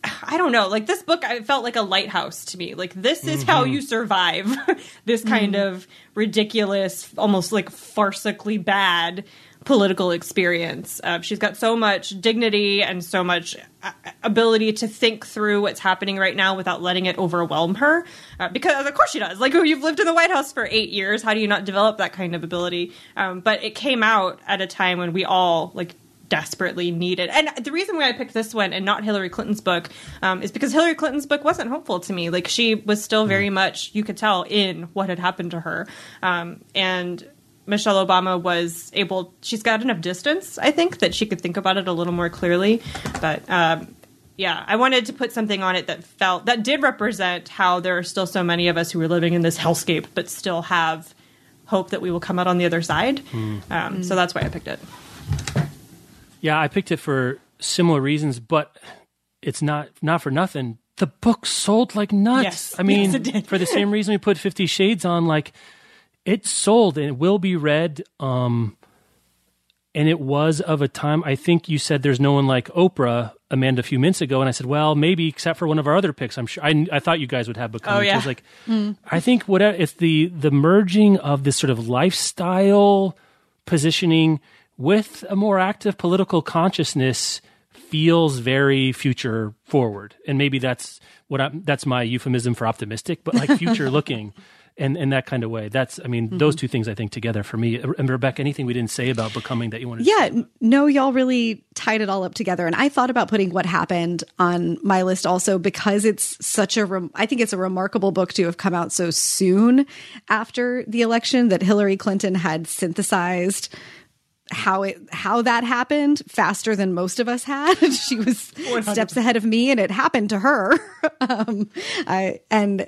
I don't know. Like this book, I felt like a lighthouse to me. Like this is how you survive [laughs] this kind of ridiculous, almost like farcically bad political experience. Uh, she's got so much dignity and so much uh, ability to think through what's happening right now without letting it overwhelm her. Uh, because of course she does. Like you've lived in the White House for eight years. How do you not develop that kind of ability? Um, but it came out at a time when we all like desperately needed. And the reason why I picked this one and not Hillary Clinton's book um, is because Hillary Clinton's book wasn't hopeful to me. Like she was still very mm. much, you could tell, in what had happened to her. Um, and Michelle Obama was able, she's got enough distance, I think, that she could think about it a little more clearly. But um, yeah, I wanted to put something on it that felt, that did represent how there are still so many of us who are living in this hellscape, but still have hope that we will come out on the other side. Mm. Um, mm. So that's why I picked it.
Yeah, I picked it for similar reasons, but it's not not for nothing. The book sold like nuts.
Yes.
I mean,
yes,
for the same [laughs] reason we put Fifty Shades on, like it sold and it will be read. Um, and it was of a time. I think you said there's no one like Oprah, Amanda, a few minutes ago, and I said, well, maybe except for one of our other picks. I'm sure. I, I thought you guys would have become.
Oh yeah.
Like, mm. I think what it's the the merging of this sort of lifestyle positioning with a more active political consciousness feels very future forward, and maybe that's what i'm that's my euphemism for optimistic, but like future [laughs] looking and in that kind of way. That's, I mean, mm-hmm. those two things I think together for me. And Rebecca, anything we didn't say about becoming that you wanted
yeah, no, y'all really tied it all up together. And I thought about putting what happened on my list also because it's such a, rem- I think it's a remarkable book to have come out so soon after the election that Hillary Clinton had synthesized how it how that happened faster than most of us had. [laughs] she was 100%. steps ahead of me, and it happened to her. [laughs] um, I and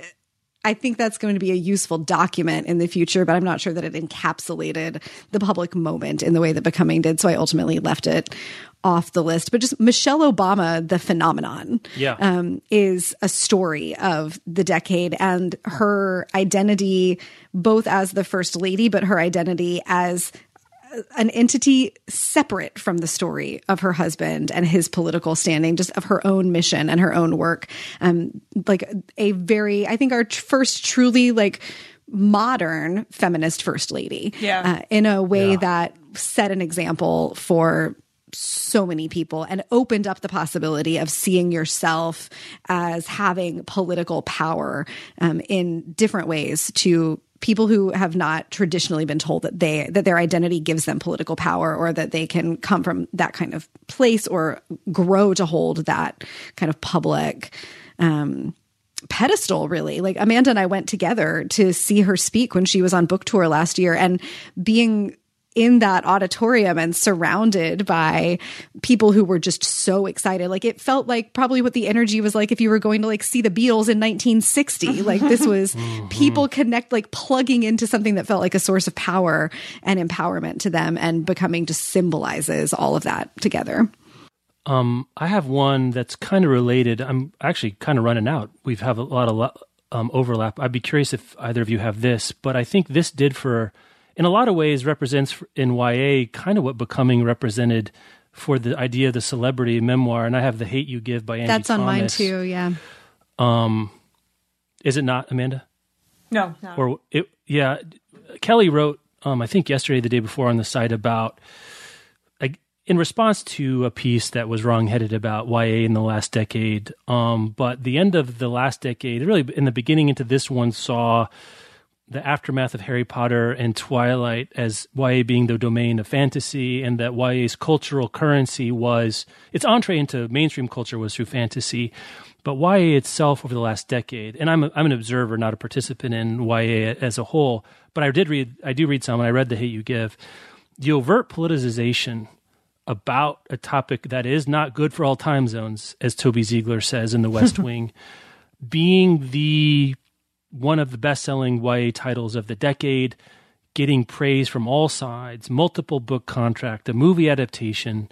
I think that's going to be a useful document in the future, but I'm not sure that it encapsulated the public moment in the way that Becoming did. So I ultimately left it off the list. But just Michelle Obama, the phenomenon,
yeah.
um, is a story of the decade and her identity, both as the first lady, but her identity as an entity separate from the story of her husband and his political standing, just of her own mission and her own work. Um, like a very, I think our first truly like modern feminist first lady.
Yeah.
Uh, in a way yeah. that set an example for so many people and opened up the possibility of seeing yourself as having political power um, in different ways to people who have not traditionally been told that they that their identity gives them political power or that they can come from that kind of place or grow to hold that kind of public um, pedestal really. Like amanda and i went together to see her speak when she was on book tour last year and being in that auditorium and surrounded by people who were just so excited. Like it felt like probably what the energy was like if you were going to like see the Beatles in 1960. Like this [laughs] was mm-hmm. people connect, like plugging into something that felt like a source of power and empowerment to them and becoming just symbolizes all of that together.
Um, I have one that's kind of related. I'm actually kind of running out. We've have a lot of um, overlap. I'd be curious if either of you have this, but I think this did for in a lot of ways represents in YA kind of what becoming represented for the idea of the celebrity memoir. And I have the Hate You Give by Angie
That's on mine too. Yeah.
Um, is it not Amanda?
No. no.
Or it? Yeah. Kelly wrote, um, I think yesterday, the day before, on the site about in response to a piece that was wrongheaded about YA in the last decade. Um, but the end of the last decade, really in the beginning into this one, saw the aftermath of Harry Potter and Twilight as YA being the domain of fantasy, and that YA's cultural currency was its entree into mainstream culture was through fantasy. But YA itself over the last decade, and I'm a, I'm an observer, not a participant in YA as a whole. But I did read, I do read some, and I read The Hate You Give. The overt politicization about a topic that is not good for all time zones, as Toby Ziegler says in The West [laughs] Wing, being the one of the best selling YA titles of the decade, getting praise from all sides, multiple book contract, a movie adaptation,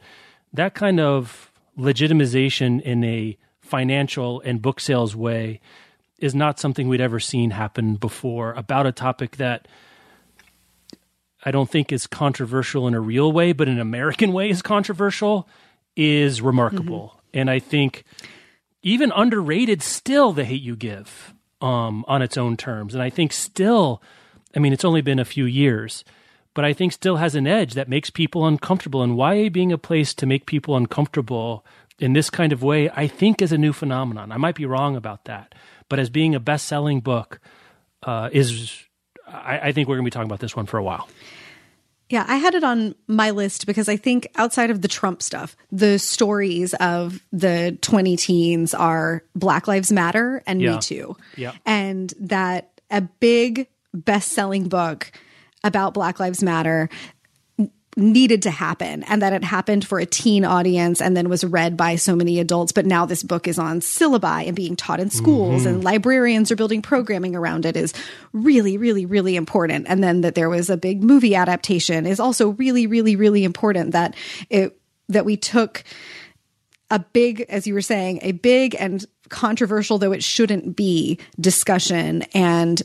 that kind of legitimization in a financial and book sales way is not something we'd ever seen happen before about a topic that I don't think is controversial in a real way, but in an American way is controversial, is remarkable. Mm-hmm. And I think even underrated still the hate you give um, on its own terms. And I think still, I mean, it's only been a few years, but I think still has an edge that makes people uncomfortable. And YA being a place to make people uncomfortable in this kind of way, I think is a new phenomenon. I might be wrong about that, but as being a best selling book, uh, is I, I think we're going to be talking about this one for a while
Yeah, I had it on my list because I think outside of the Trump stuff, the stories of the 20 teens are Black Lives Matter and
Yeah.
Me Too.
Yeah.
And that a big best selling book about Black Lives Matter needed to happen and that it happened for a teen audience and then was read by so many adults but now this book is on syllabi and being taught in schools mm-hmm. and librarians are building programming around it is really really really important. And then that there was a big movie adaptation is also really really really important that it that we took a big, as you were saying, a big and controversial, though it shouldn't be, discussion and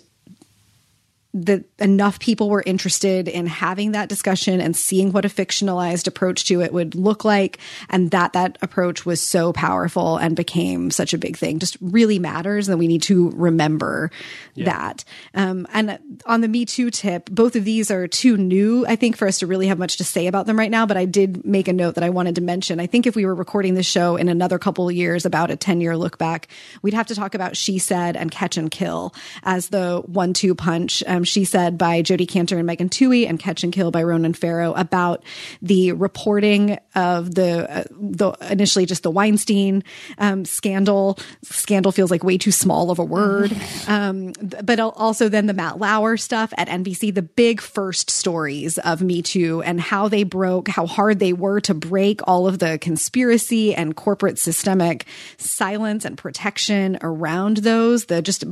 that enough people were interested in having that discussion and seeing what a fictionalized approach to it would look like and that that approach was so powerful and became such a big thing. Just really matters and we need to remember that. Um, and on the me too tip both of these are too new i think for us to really have much to say about them right now but i did make a note that i wanted to mention. I think if we were recording this show in another couple of years about a 10 year look back we'd have to talk about she said and catch and kill as the one two punch. Um, she said by jodi kantor and megan twohey and catch and kill by ronan farrow about the reporting of the uh, the initially just the weinstein um, scandal. Scandal feels like way too small of a word. Um, but also then the matt lauer stuff at nbc the big first stories of me too and how they broke how hard they were to break all of the conspiracy and corporate systemic silence and protection around those. The just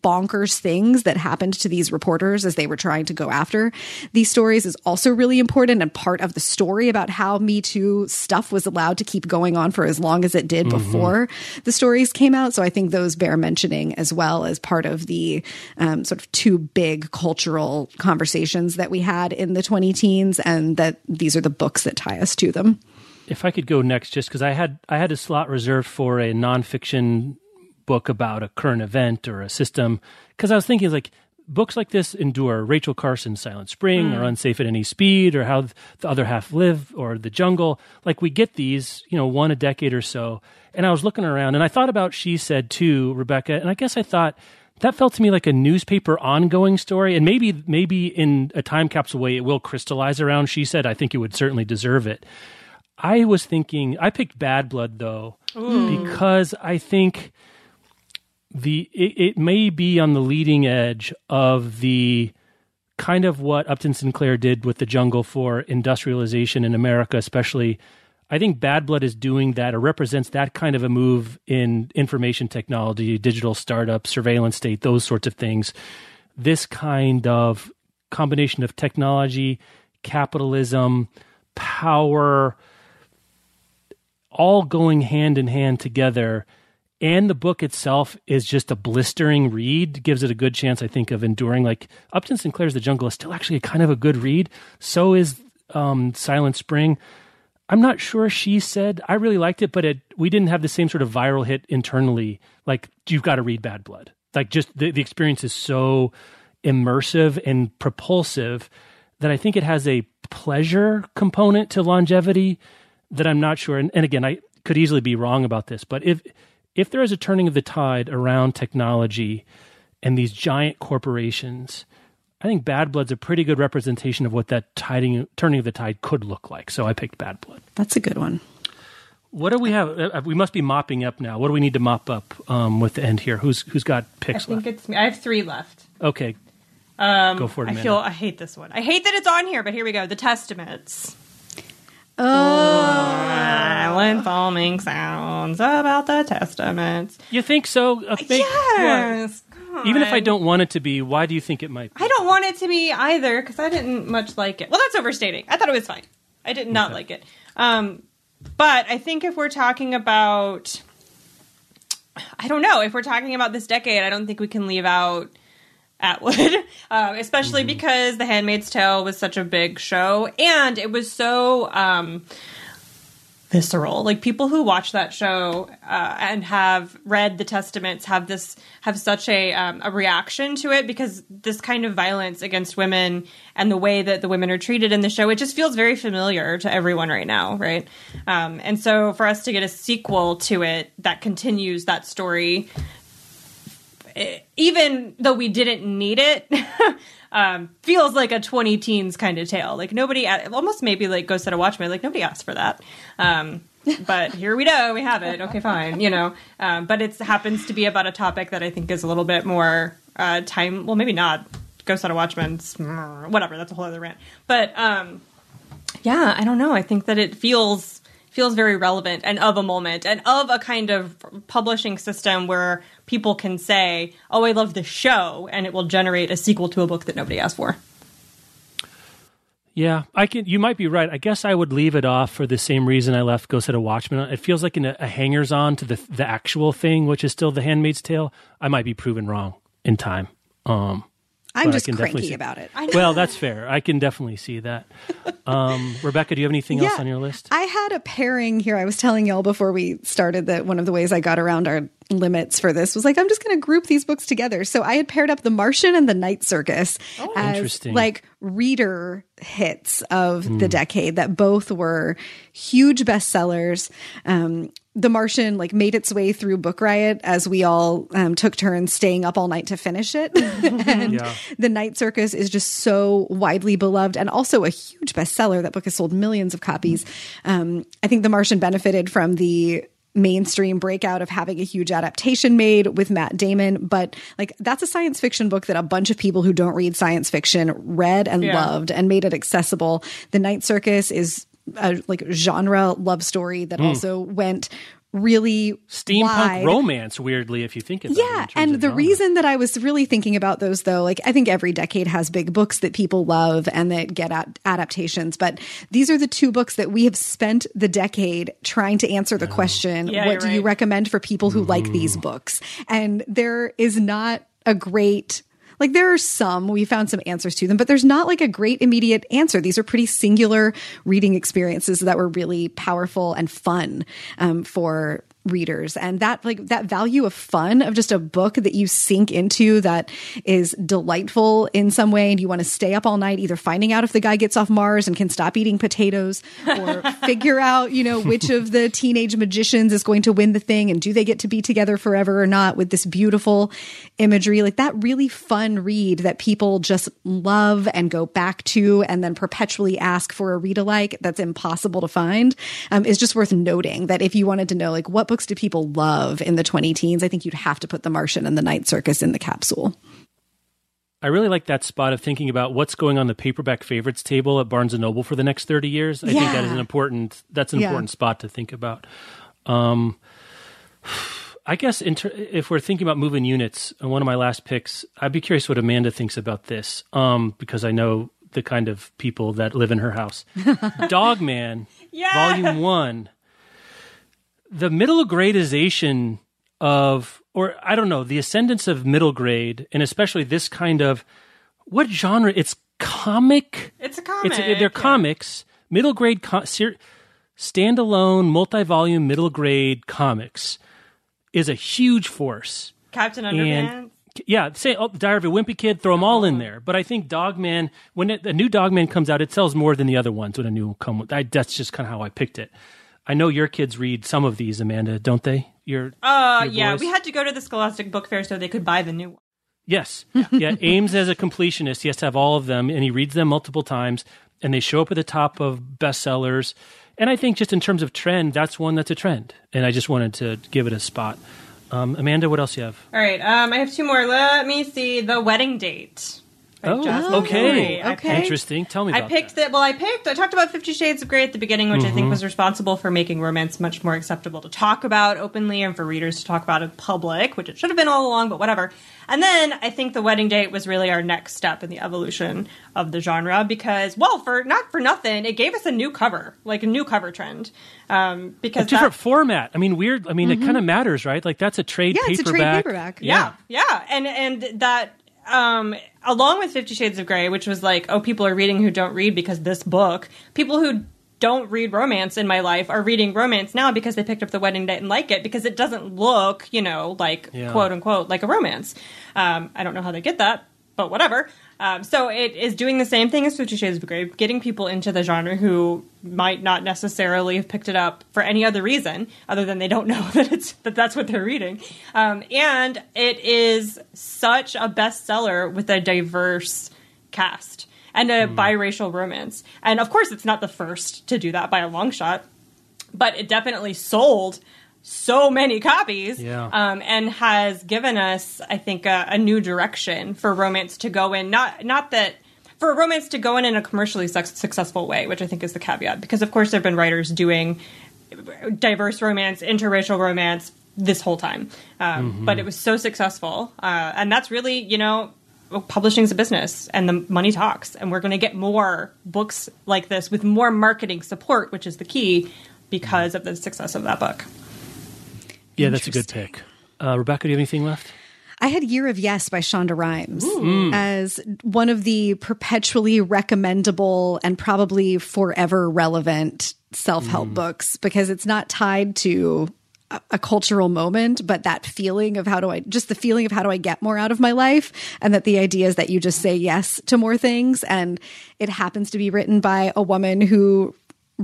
bonkers things that happened to these reporters as they were trying to go after these stories is also really important and part of the story about how Me Too stuff was allowed to keep going on for as long as it did before the stories came out. So I think those bear mentioning as well as part of the um, sort of two big cultural conversations that we had in the 20 teens, and that these are the books that tie us to them.
if I could go next, just because I had I had a slot reserved for a nonfiction book about a current event or a system, because I was thinking like books like this endure. Rachel Carson's Silent Spring or mm. Unsafe at Any Speed or How the Other Half Live or The Jungle. Like we get these, you know, one a decade or so. And I was looking around and I thought about She Said too, Rebecca, and I guess I thought that felt to me like a newspaper ongoing story and maybe maybe in a time capsule way it will crystallize around she said i think it would certainly deserve it I was thinking I picked Bad Blood though because I think the it, it may be on the leading edge of the kind of what Upton Sinclair did with the jungle for industrialization in America, especially. I think Bad Blood is doing that or represents that kind of a move in information technology, digital startup, surveillance state, those sorts of things. This kind of combination of technology, capitalism, power, all going hand in hand together. And the book itself is just a blistering read, gives it a good chance, I think, of enduring. Like Upton Sinclair's The Jungle is still actually kind of a good read. So is um, Silent Spring. I'm not sure she said I really liked it, but it we didn't have the same sort of viral hit internally. Like you've got to read Bad Blood. Like just the, the experience is so immersive and propulsive that I think it has a pleasure component to longevity that I'm not sure. And, and again, I could easily be wrong about this, but if if there is a turning of the tide around technology and these giant corporations, I think Bad Blood's a pretty good representation of what that tiding, turning of the tide could look like. So I picked Bad Blood.
That's a good one.
What do we have? Uh, We must be mopping up now. What do we need to mop up um, with the end here? Who's who's got
pixels?
I
think
left?
it's me. I have three left.
Okay, go for it.
I feel I hate this one. I hate that it's on here, but here we go. The Testaments. Silent foaming sounds about the Testaments.
you think so? Uh, think-
Yes.
Even if I don't want it to be, why do you think it might? Be?
I don't want it to be either because I didn't much like it. Well, that's overstating. I thought it was fine. I did not
Okay.
like it. Um, but I think if we're talking about, I don't know, if we're talking about this decade, I don't think we can leave out Atwood, um, [laughs] especially because The Handmaid's Tale was such a big show and it was so. Um, visceral. Like people who watch that show uh, and have read the testaments have this have such a um, a reaction to it because this kind of violence against women and the way that the women are treated in the show it just feels very familiar to everyone right now right? Um, and so for us to get a sequel to it that continues that story it, even though we didn't need it, [laughs] um, feels like a 20 teens kind of tale. Like nobody, almost maybe like Go Set a Watchman, like nobody asked for that. Um, [laughs] but here we go, we have it. Okay, fine, you know. Um, but it happens to be about a topic that I think is a little bit more uh, time. Well, maybe not. Go Set a Watchman, whatever. That's a whole other rant. But um, yeah, I don't know. I think that it feels feels very relevant and of a moment and of a kind of publishing system where people can say, "Oh, I love the show," and it will generate a sequel to a book that nobody asked for.
Yeah, I can. You might be right. I guess I would leave it off for the same reason I left Go Set a Watchman. It feels like a, a hangers on to the the actual thing, which is still The Handmaid's Tale. I might be proven wrong in time. Um,
I'm just cranky see, about it.
Well, that's fair. I can definitely see that. Um, [laughs] Rebecca, do you have anything yeah, else on your list?
I had a pairing here. I was telling y'all before we started that one of the ways I got around our limits for this was like I'm just going to group these books together. So I had paired up The Martian and The Night Circus
oh,
as like reader hits of mm. the decade that both were huge bestsellers. Um, the Martian like made its way through Book Riot as we all um, took turns staying up all night to finish it. [laughs] and yeah. The Night Circus is just so widely beloved and also a huge bestseller. That book has sold millions of copies. Um, I think The Martian benefited from the mainstream breakout of having a huge adaptation made with Matt Damon. But like that's a science fiction book that a bunch of people who don't read science fiction read and yeah. loved and made it accessible. The Night Circus is a like genre love story that mm. also went really
steampunk wide. romance weirdly if you think about
yeah,
it
yeah and the genre. reason that i was really thinking about those though like i think every decade has big books that people love and that get at adaptations but these are the two books that we have spent the decade trying to answer the question
yeah,
what do
right.
you recommend for people who mm. like these books and there is not a great like there are some, we found some answers to them, but there's not like a great immediate answer. These are pretty singular reading experiences that were really powerful and fun um, for readers. And that like that value of fun of just a book that you sink into that is delightful in some way and you want to stay up all night either finding out if the guy gets off Mars and can stop eating potatoes or [laughs] figure out you know which of the teenage magicians is going to win the thing and do they get to be together forever or not with this beautiful imagery. Like that really fun read that people just love and go back to and then perpetually ask for a read alike that's impossible to find um, is just worth noting that if you wanted to know like what books do people love in the 20 teens, I think you'd have to put The Martian and The Night Circus in the capsule.
I really like that spot of thinking about what's going on the paperback favorites table at Barnes and Noble for the next 30 years. I yeah. think that is an important that's an yeah. important spot to think about. Um, I guess ter- if we're thinking about moving units, one of my last picks, I'd be curious what Amanda thinks about this, um, because I know the kind of people that live in her house. [laughs] Dogman,
yeah.
Volume One the middle gradization of, or I don't know, the ascendance of middle grade, and especially this kind of what genre? It's comic.
It's a comic. It's,
they're yeah. comics. Middle grade, com- ser- standalone, multi-volume, middle grade comics is a huge force.
Captain Underpants.
Yeah, say oh, Diary of a Wimpy Kid, throw them all in oh. there. But I think Dogman, when it, a new Dogman comes out, it sells more than the other ones when a new come. I, that's just kind of how I picked it. I know your kids read some of these, Amanda, don't they? Your
uh,
your
yeah, we had to go to the Scholastic Book Fair so they could buy the new one.
Yes, yeah. [laughs] Ames as a completionist, he has to have all of them, and he reads them multiple times, and they show up at the top of bestsellers. And I think just in terms of trend, that's one that's a trend, and I just wanted to give it a spot. Um, Amanda, what else you have?
All right, um, I have two more. Let me see. The wedding date.
Oh, okay. okay. Interesting. Tell me
I picked that. Well, I picked, I talked about Fifty Shades of Grey at the beginning, which mm-hmm. I think mm-hmm. was responsible for making romance much more acceptable to talk about openly and for readers to talk about in public, which it should have been all along, but whatever. And then I think The Wedding Date was really our next step in the evolution of the genre because, well, for not for nothing, it gave us a new cover, like a new cover trend. Um, because
a different format. I mean, weird. I mean, mm-hmm. it kind of matters, right? Like that's a trade
yeah,
paperback.
It's a trade paperback.
Yeah. yeah, yeah, and and that um, along with Fifty Shades of Grey, which was like, oh, people are reading who don't read because this book. People who don't read romance in my life are reading romance now because they picked up the wedding date and like it because it doesn't look, you know, like yeah. quote unquote like a romance. Um, I don't know how they get that, but whatever. Um, so it is doing the same thing as Fifty Shades of Grey, getting people into the genre who might not necessarily have picked it up for any other reason other than they don't [laughs] know that it's that that's what they're reading. Um, and it is such a bestseller with a diverse cast and a mm. biracial romance. And of course, it's not the first to do that by a long shot, but it definitely sold so many copies
yeah.
um, and has given us i think a, a, new direction for romance to go in. Not not that for romance to go in in a commercially su- successful way which i think is the caveat. Because of course there have been writers doing diverse romance interracial romance this whole time. Um, mm-hmm. but it was so successful. Uh, and that's really you know publishing's a business and the money talks. And we're going to get more books like this with more marketing support which is the key because of the success of that book
yeah, that's a good pick. Uh, Rebecca, do you have anything left?
I had Year of Yes by Shonda Rhimes mm. as one of the perpetually recommendable and probably forever relevant self help mm. books because it's not tied to a, a cultural moment, but that feeling of how do I just the feeling of how do I get more out of my life, and that the idea is that you just say yes to more things. And it happens to be written by a woman who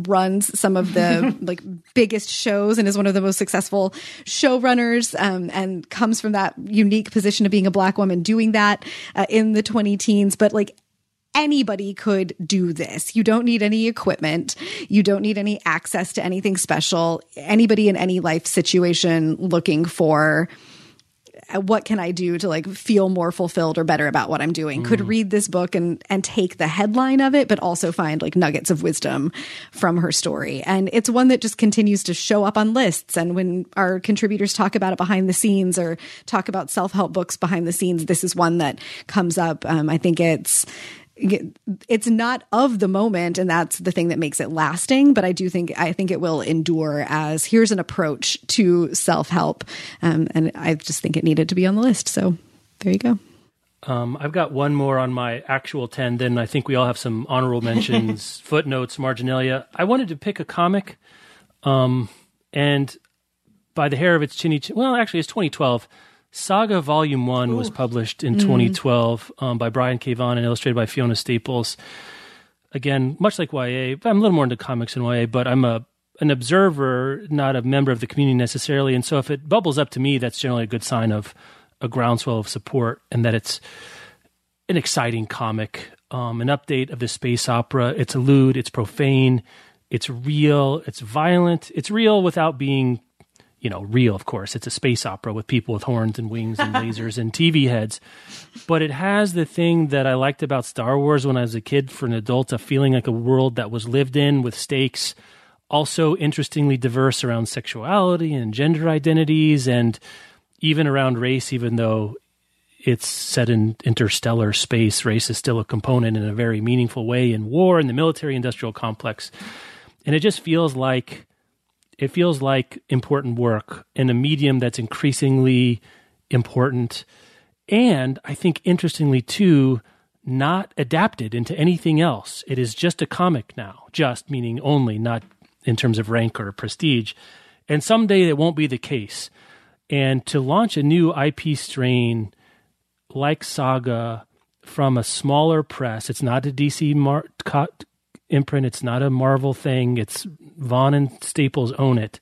runs some of the [laughs] like biggest shows and is one of the most successful showrunners um, and comes from that unique position of being a black woman doing that uh, in the 20 teens but like anybody could do this. You don't need any equipment. You don't need any access to anything special. Anybody in any life situation looking for what can I do to like feel more fulfilled or better about what I'm doing? Mm. Could read this book and and take the headline of it, but also find like nuggets of wisdom from her story. And it's one that just continues to show up on lists. And when our contributors talk about it behind the scenes or talk about self help books behind the scenes, this is one that comes up. Um, I think it's it's not of the moment and that's the thing that makes it lasting but i do think i think it will endure as here's an approach to self-help um, and i just think it needed to be on the list so there you go
um, I've got one more on my actual 10. Then I think we all have some honorable mentions, [laughs] footnotes, marginalia. I wanted to pick a comic, um, and by the hair of its chinny chin, well, actually, it's 2012. Saga Volume 1 Ooh. was published in mm. 2012 um, by Brian K. Vaughan and illustrated by Fiona Staples. Again, much like YA, I'm a little more into comics than YA, but I'm a an observer, not a member of the community necessarily. And so if it bubbles up to me, that's generally a good sign of a groundswell of support and that it's an exciting comic, um, an update of the space opera. It's lewd, it's profane, it's real, it's violent, it's real without being you know, real, of course. It's a space opera with people with horns and wings and [laughs] lasers and TV heads. But it has the thing that I liked about Star Wars when I was a kid for an adult, a feeling like a world that was lived in with stakes, also interestingly diverse around sexuality and gender identities and even around race, even though it's set in interstellar space. Race is still a component in a very meaningful way in war and the military industrial complex. And it just feels like it feels like important work in a medium that's increasingly important. And I think interestingly too, not adapted into anything else. It is just a comic now, just meaning only, not in terms of rank or prestige. And someday it won't be the case. And to launch a new IP strain like Saga from a smaller press, it's not a DC Mar- imprint. It's not a Marvel thing. It's Vaughan and Staples own it.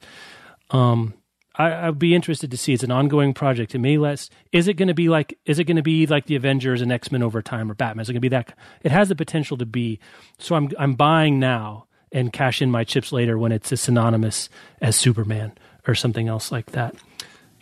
Um, I, would be interested to see. It's an ongoing project. It may less. Is it going to be like? Is it going to be like the Avengers and X Men over time, or Batman? Is it going to be that? It has the potential to be. So I'm I'm buying now and cash in my chips later when it's as synonymous as Superman or something else like that.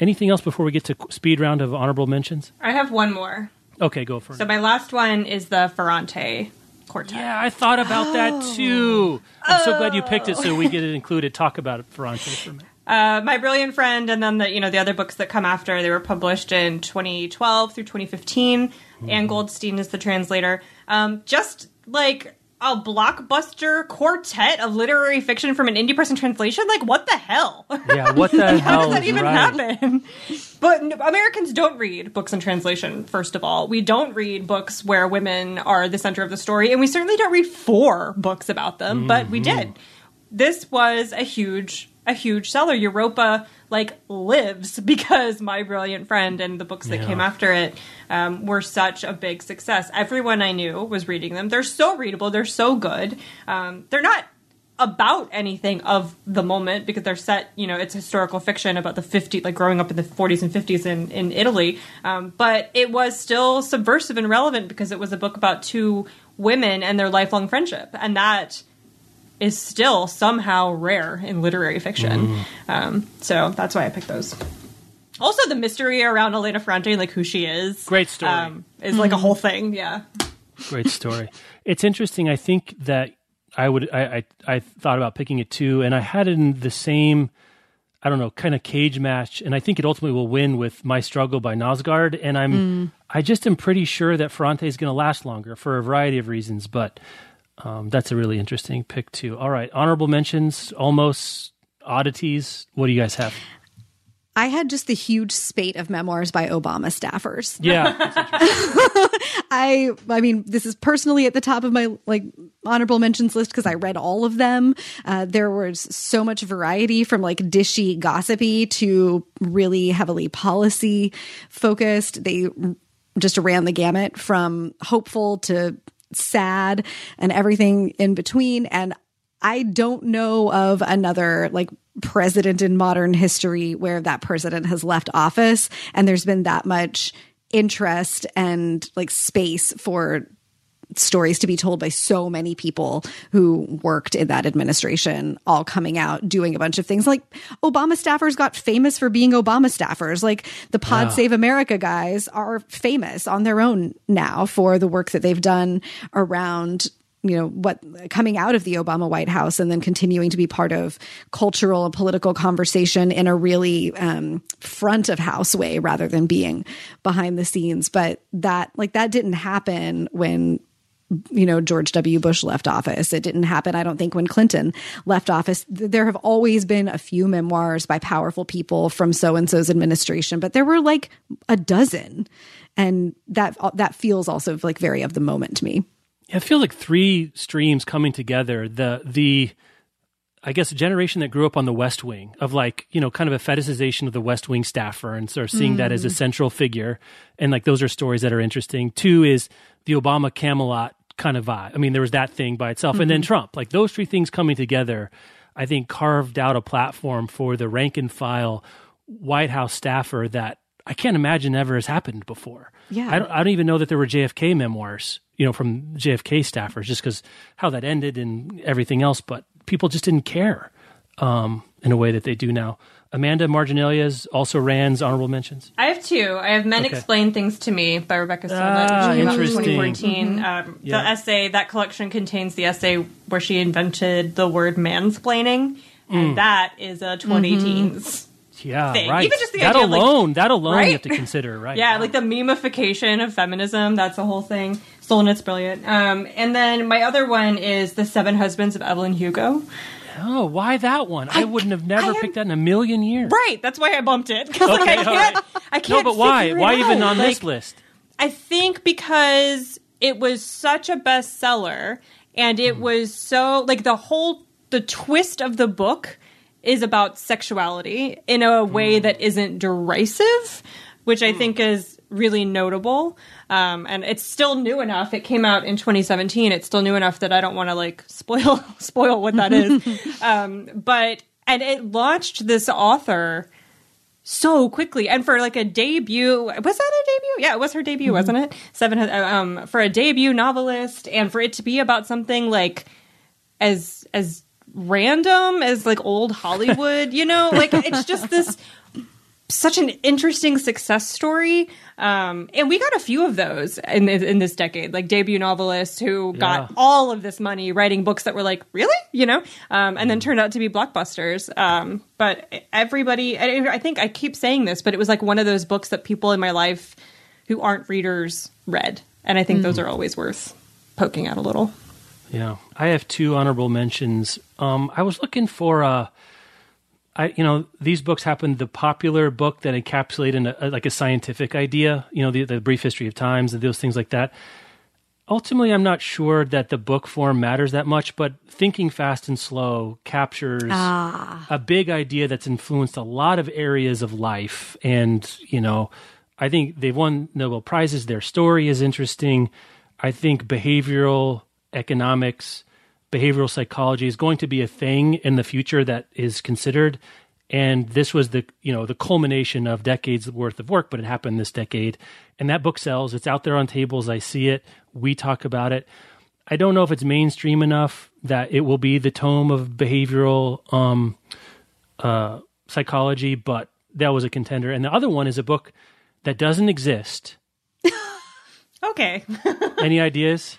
Anything else before we get to speed round of honorable mentions?
I have one more.
Okay, go for it.
So my last one is the Ferrante quartet.
Yeah, I thought about oh. that too. I'm oh. so glad you picked it so we get it included. Talk about it, Ferrante, for a minute.
Uh, my brilliant friend, and then the you know the other books that come after. They were published in 2012 through 2015. Mm-hmm. Ann Goldstein is the translator. Um, just like a blockbuster quartet of literary fiction from an indie press person translation? Like, what the hell?
Yeah, what the [laughs] hell?
How
does
that even
right.
happen? But Americans don't read books in translation, first of all. We don't read books where women are the center of the story, and we certainly don't read four books about them, mm-hmm. but we mm-hmm. did. This was a huge, a huge seller. Europa like lives [laughs] because My Brilliant Friend and the books that
Yeah.
came after it um, were such a big success. Everyone I knew was reading them. They're so readable. They're so good. Um, they're not about anything of the moment because they're set you know it's historical fiction about the 50 like growing up in the 40s and 50s in, in italy um, but it was still subversive and relevant because it was a book about two women and their lifelong friendship and that is still somehow rare in literary fiction um, so that's why i picked those also the mystery around elena ferrante like who she is
Great story.
um, is like a whole thing yeah
Great story. it's interesting. I think that I would. I, I I thought about picking it too, and I had it in the same. I don't know, kind of cage match, and I think it ultimately will win with "My Struggle" by Knausgaard. And I'm, I just am pretty sure that Ferrante is going to last longer for a variety of reasons. But um, that's a really interesting pick too. All right, honorable mentions, almost oddities. What do you guys have?
I had just the huge spate of memoirs by Obama staffers.
Yeah, [laughs]
I I mean, this is personally at the top of my like honorable mentions list because I read all of them. Uh, there was so much variety from like dishy, gossipy to really heavily policy focused. They just ran the gamut from hopeful to sad and everything in between. And I don't know of another like president in modern history where that president has left office and there's been that much interest and like space for stories to be told by so many people who worked in that administration all coming out doing a bunch of things. Like obama staffers got famous for being obama staffers. Like the pod save america guys are famous on their own now for the work that they've done around you know what coming out of the Obama White House and then continuing to be part of cultural and political conversation in a really um, front of house way rather than being behind the scenes. But that like that didn't happen when you know George W. Bush left office. It didn't happen, I don't think, when Clinton left office. There have always been a few memoirs by powerful people from so and so's administration, but there were like a dozen, and that uh, that feels also like very of the moment to me.
Yeah, I feel like three streams coming together. The the I guess a generation that grew up on the West Wing of like you know kind of a fetishization of the West Wing staffer and sort of seeing that as a mm. central figure, and like those are stories that are interesting. Two is the Obama Camelot kind of vibe. I mean, there was that thing by itself, and then mm-hmm. Trump. Like those three things coming together, I think carved out a platform for the rank and file White House staffer that I can't imagine ever has happened before.
Yeah.
I don't, I don't even know that there were JFK memoirs, you know, from JFK staffers, just because how that ended and everything else. But people just didn't care um, in a way that they do now. Amanda Marginalia's also Rand's honorable mentions.
I have two. I have Men
Okay.
Explain Things to Me by Rebecca Solnit,
Ah,
which came out in 2014. Um,
Yeah.
The essay, that collection contains the essay where she invented the word mansplaining, and that is a 20 teens.
Yeah,
Thing.
right.
Even just the
that
idea of, like-
alone, that alone,
Right?
you have to consider, right? [laughs]
Yeah, like the memification of feminism. That's a whole thing. Solnit's brilliant. Um, and then my other one is The Seven Husbands of Evelyn Hugo.
Oh, why that one? I, wouldn't have never
am-
picked that in a million years.
Right, that's why I bumped it. 'Cause, like, I can't,
right.
I
No,
can't
but why? Why even on
Like,
this list?
I think because it was such a bestseller and
Hmm.
it was so like the whole the twist of the book is about sexuality in a
Hmm.
way that isn't derisive, which I think is really notable. Um, and it's still new enough. It came out in 2017. It's still new enough that I don't want to like [laughs] spoil spoil what that is. [laughs] um, but and it launched this author so quickly and for like a debut was that a debut yeah it was her debut wasn't it seven um for a debut novelist and for it to be about something like as as random as like old [laughs] hollywood you know like it's just this such an interesting success story. Um and we got a few of those in in this decade like debut novelists who got
Yeah.
all of this money writing books that were like really? You know? Um and then turned out to be blockbusters. Um but everybody I I think I keep saying this but it was like one of those books that people in my life who aren't readers read. And I think those are always worth poking at a little.
Yeah, I have two honorable mentions. Um, I was looking for a, I you know these books happen the popular book that encapsulate in a, like a scientific idea. You know the the brief history of times and those things like that. ultimately, I'm not sure that the book form matters that much, but Thinking Fast and Slow captures
Ah.
a big idea that's influenced a lot of areas of life. And, you know, I think they've won Nobel Prizes. Their story is interesting. I think behavioral economics, behavioral psychology is going to be a thing in the future that is considered. And this was the you know the culmination of decades worth of work, but it happened this decade. And that book sells. It's out there on tables. I see it. We talk about it. I don't know if it's mainstream enough that it will be the tome of behavioral um, uh, psychology, but that was a contender. And the other one is a book that doesn't exist. [laughs]
Okay.
Any ideas?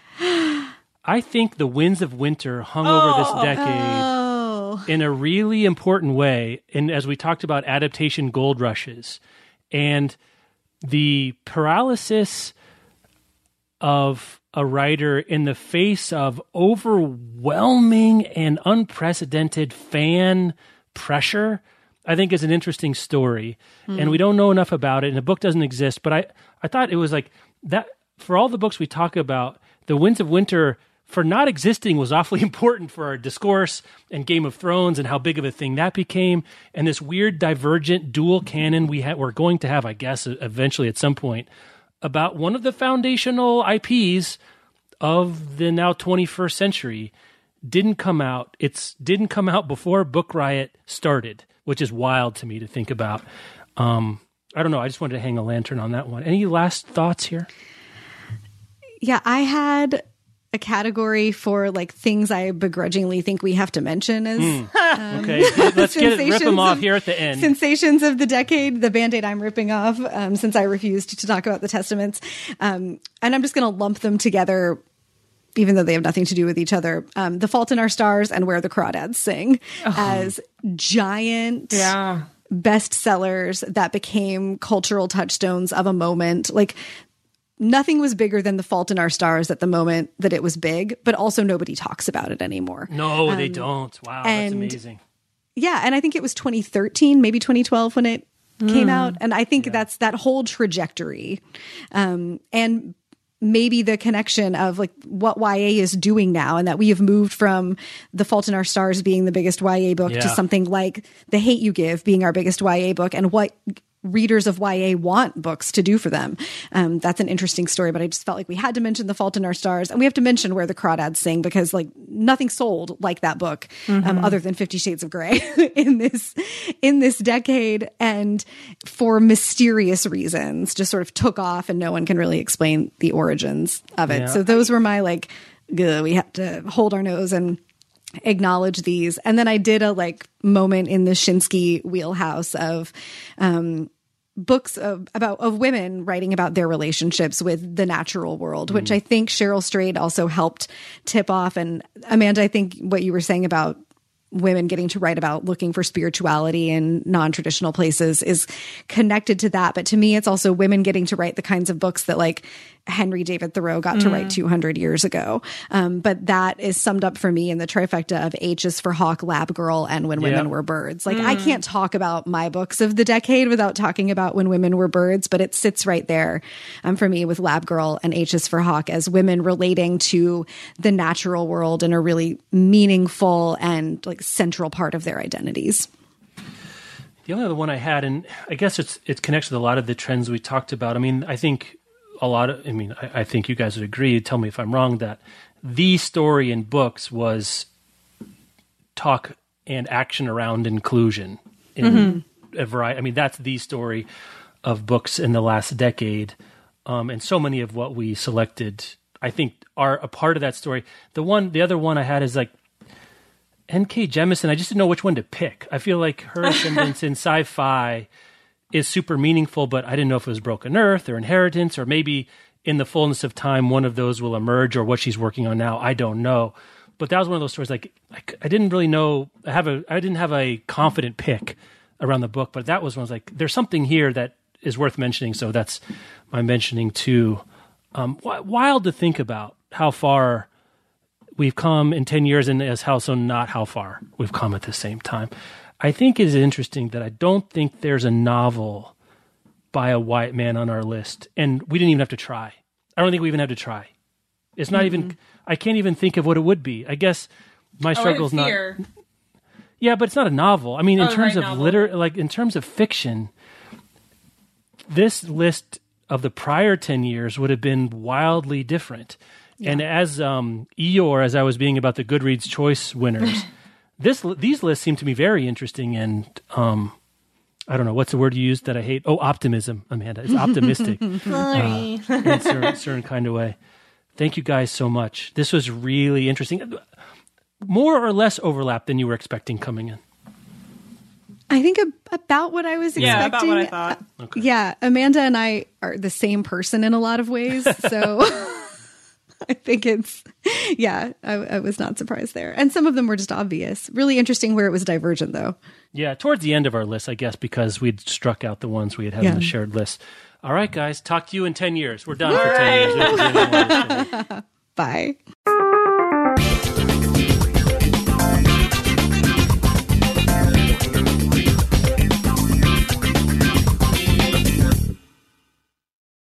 I think the winds of winter hung over this oh, decade
Oh,
in a really important way. And as we talked about adaptation gold rushes and the paralysis of a writer in the face of overwhelming and unprecedented fan pressure, I think is an interesting story. Hmm. And we don't know enough about it, and the book doesn't exist. But I, I thought it was like that for all the books we talk about, The Winds of Winter for not existing was awfully [laughs] important for our discourse and Game of Thrones and how big of a thing that became, and this weird divergent dual canon we ha- we're going to have, I guess, eventually at some point about one of the foundational IPs of the now 21st century didn't come out. It's didn't come out before Book Riot started, which is wild to me to think about. Um, I don't know. I just wanted to hang a lantern on that one. Any last thoughts here?
yeah. I had a category for like things I begrudgingly think we have to mention as [laughs]
Okay, let's get it. Rip them
sensations
off
of-
here at the end.
sensations of the decade, the band aid I'm ripping off um, since I refused to talk about the Testaments. Um, and I'm just going to lump them together. Even though they have nothing to do with each other, um, "The Fault in Our Stars" and "Where the Crawdads Sing" as giant
Yeah.
bestsellers that became cultural touchstones of a moment. Like nothing was bigger than The Fault in Our Stars at the moment that it was big, but also nobody talks about it anymore.
no, they don't. Wow, that's
Um,
amazing.
Yeah, and I think it was 2013, maybe 2012 when it came out, and I think that's that whole trajectory, um, and maybe the connection of like what YA is doing now, and that we have moved from The Fault in Our Stars being the biggest YA book to something like The Hate You Give being our biggest YA book, and what readers of YA want books to do for them. Um, that's an interesting story, but I just felt like we had to mention The Fault in Our Stars, and we have to mention Where the Crawdads Sing because like nothing sold like that book, um, other than Fifty Shades of Grey [laughs] in this in this decade, and for mysterious reasons, just sort of took off, and no one can really explain the origins of it.
Yeah.
So those were my like, "Gah, we have to hold our nose and acknowledge these. And then I did a like moment in the Schinsky wheelhouse of um books of about of women writing about their relationships with the natural world, which mm. I think Cheryl Strayed also helped tip off. And Amanda, I think what you were saying about women getting to write about looking for spirituality in non-traditional places is connected to that but to me it's also women getting to write the kinds of books that like henry david thoreau got to write 200 years ago. Um, but that is summed up for me in the trifecta of h is for hawk lab girl and when women
Yeah.
were birds. Like i can't talk about my books of the decade without talking about when women were birds but it sits right there um, for me with lab girl and h is for hawk as women relating to the natural world in a really meaningful and like central part of their identities.
The only other one I had, and I guess it's it connects with a lot of the trends we talked about. I mean, I think a lot of, I mean, I, I think you guys would agree. Tell me if I'm wrong. That the story in books was talk and action around inclusion in a variety. I mean, that's the story of books in the last decade, um, and so many of what we selected, I think, are a part of that story. The one, the other one I had is like N.K. Jemisin, I just didn't know which one to pick. I feel like her [laughs] ascendance in sci-fi is super meaningful, but I didn't know if it was Broken Earth or Inheritance or maybe in the fullness of time one of those will emerge or what she's working on now. I don't know. But that was one of those stories like I didn't really know. I have a I didn't have a confident pick around the book, but that was one I was like there's something here that is worth mentioning. So that's my mentioning too. Um, wi- wild to think about how far we've come in 10 years and as how so not how far we've come at the same time. I think it is interesting that I don't think there's a novel by a white man on our list. And we didn't even have to try. I don't think we even had to try. It's not even. I can't even think of what it would be. I guess my struggle struggle's not.
fear.
Yeah, but it's not a novel. I mean, in
Oh,
terms
right,
of
novel.
liter, like in terms of fiction, this list of the prior ten years would have been wildly different. And as um, Eeyore, as I was being about the Goodreads choice winners, [laughs] this these lists seem to me very interesting and um, I don't know what's the word you used that I hate. Oh, optimism, Amanda. It's optimistic [laughs] uh, in a certain, certain kind of way. Thank you guys so much. This was really interesting. More or less overlap than you were expecting coming in.
I think ab- about what I was
Yeah,
expecting.
about what I thought.
Yeah, Amanda and I are the same person in a lot of ways. [laughs] So [laughs] [laughs] I think it's, yeah, I, I was not surprised there. And some of them were just obvious. Really interesting where it was divergent, though.
Yeah, towards the end of our list, I guess, because we'd struck out the ones we had had
Yeah.
on the shared list. All right, guys, talk to you in 10 years. We're done for 10 years. This is really what it's been.
Bye.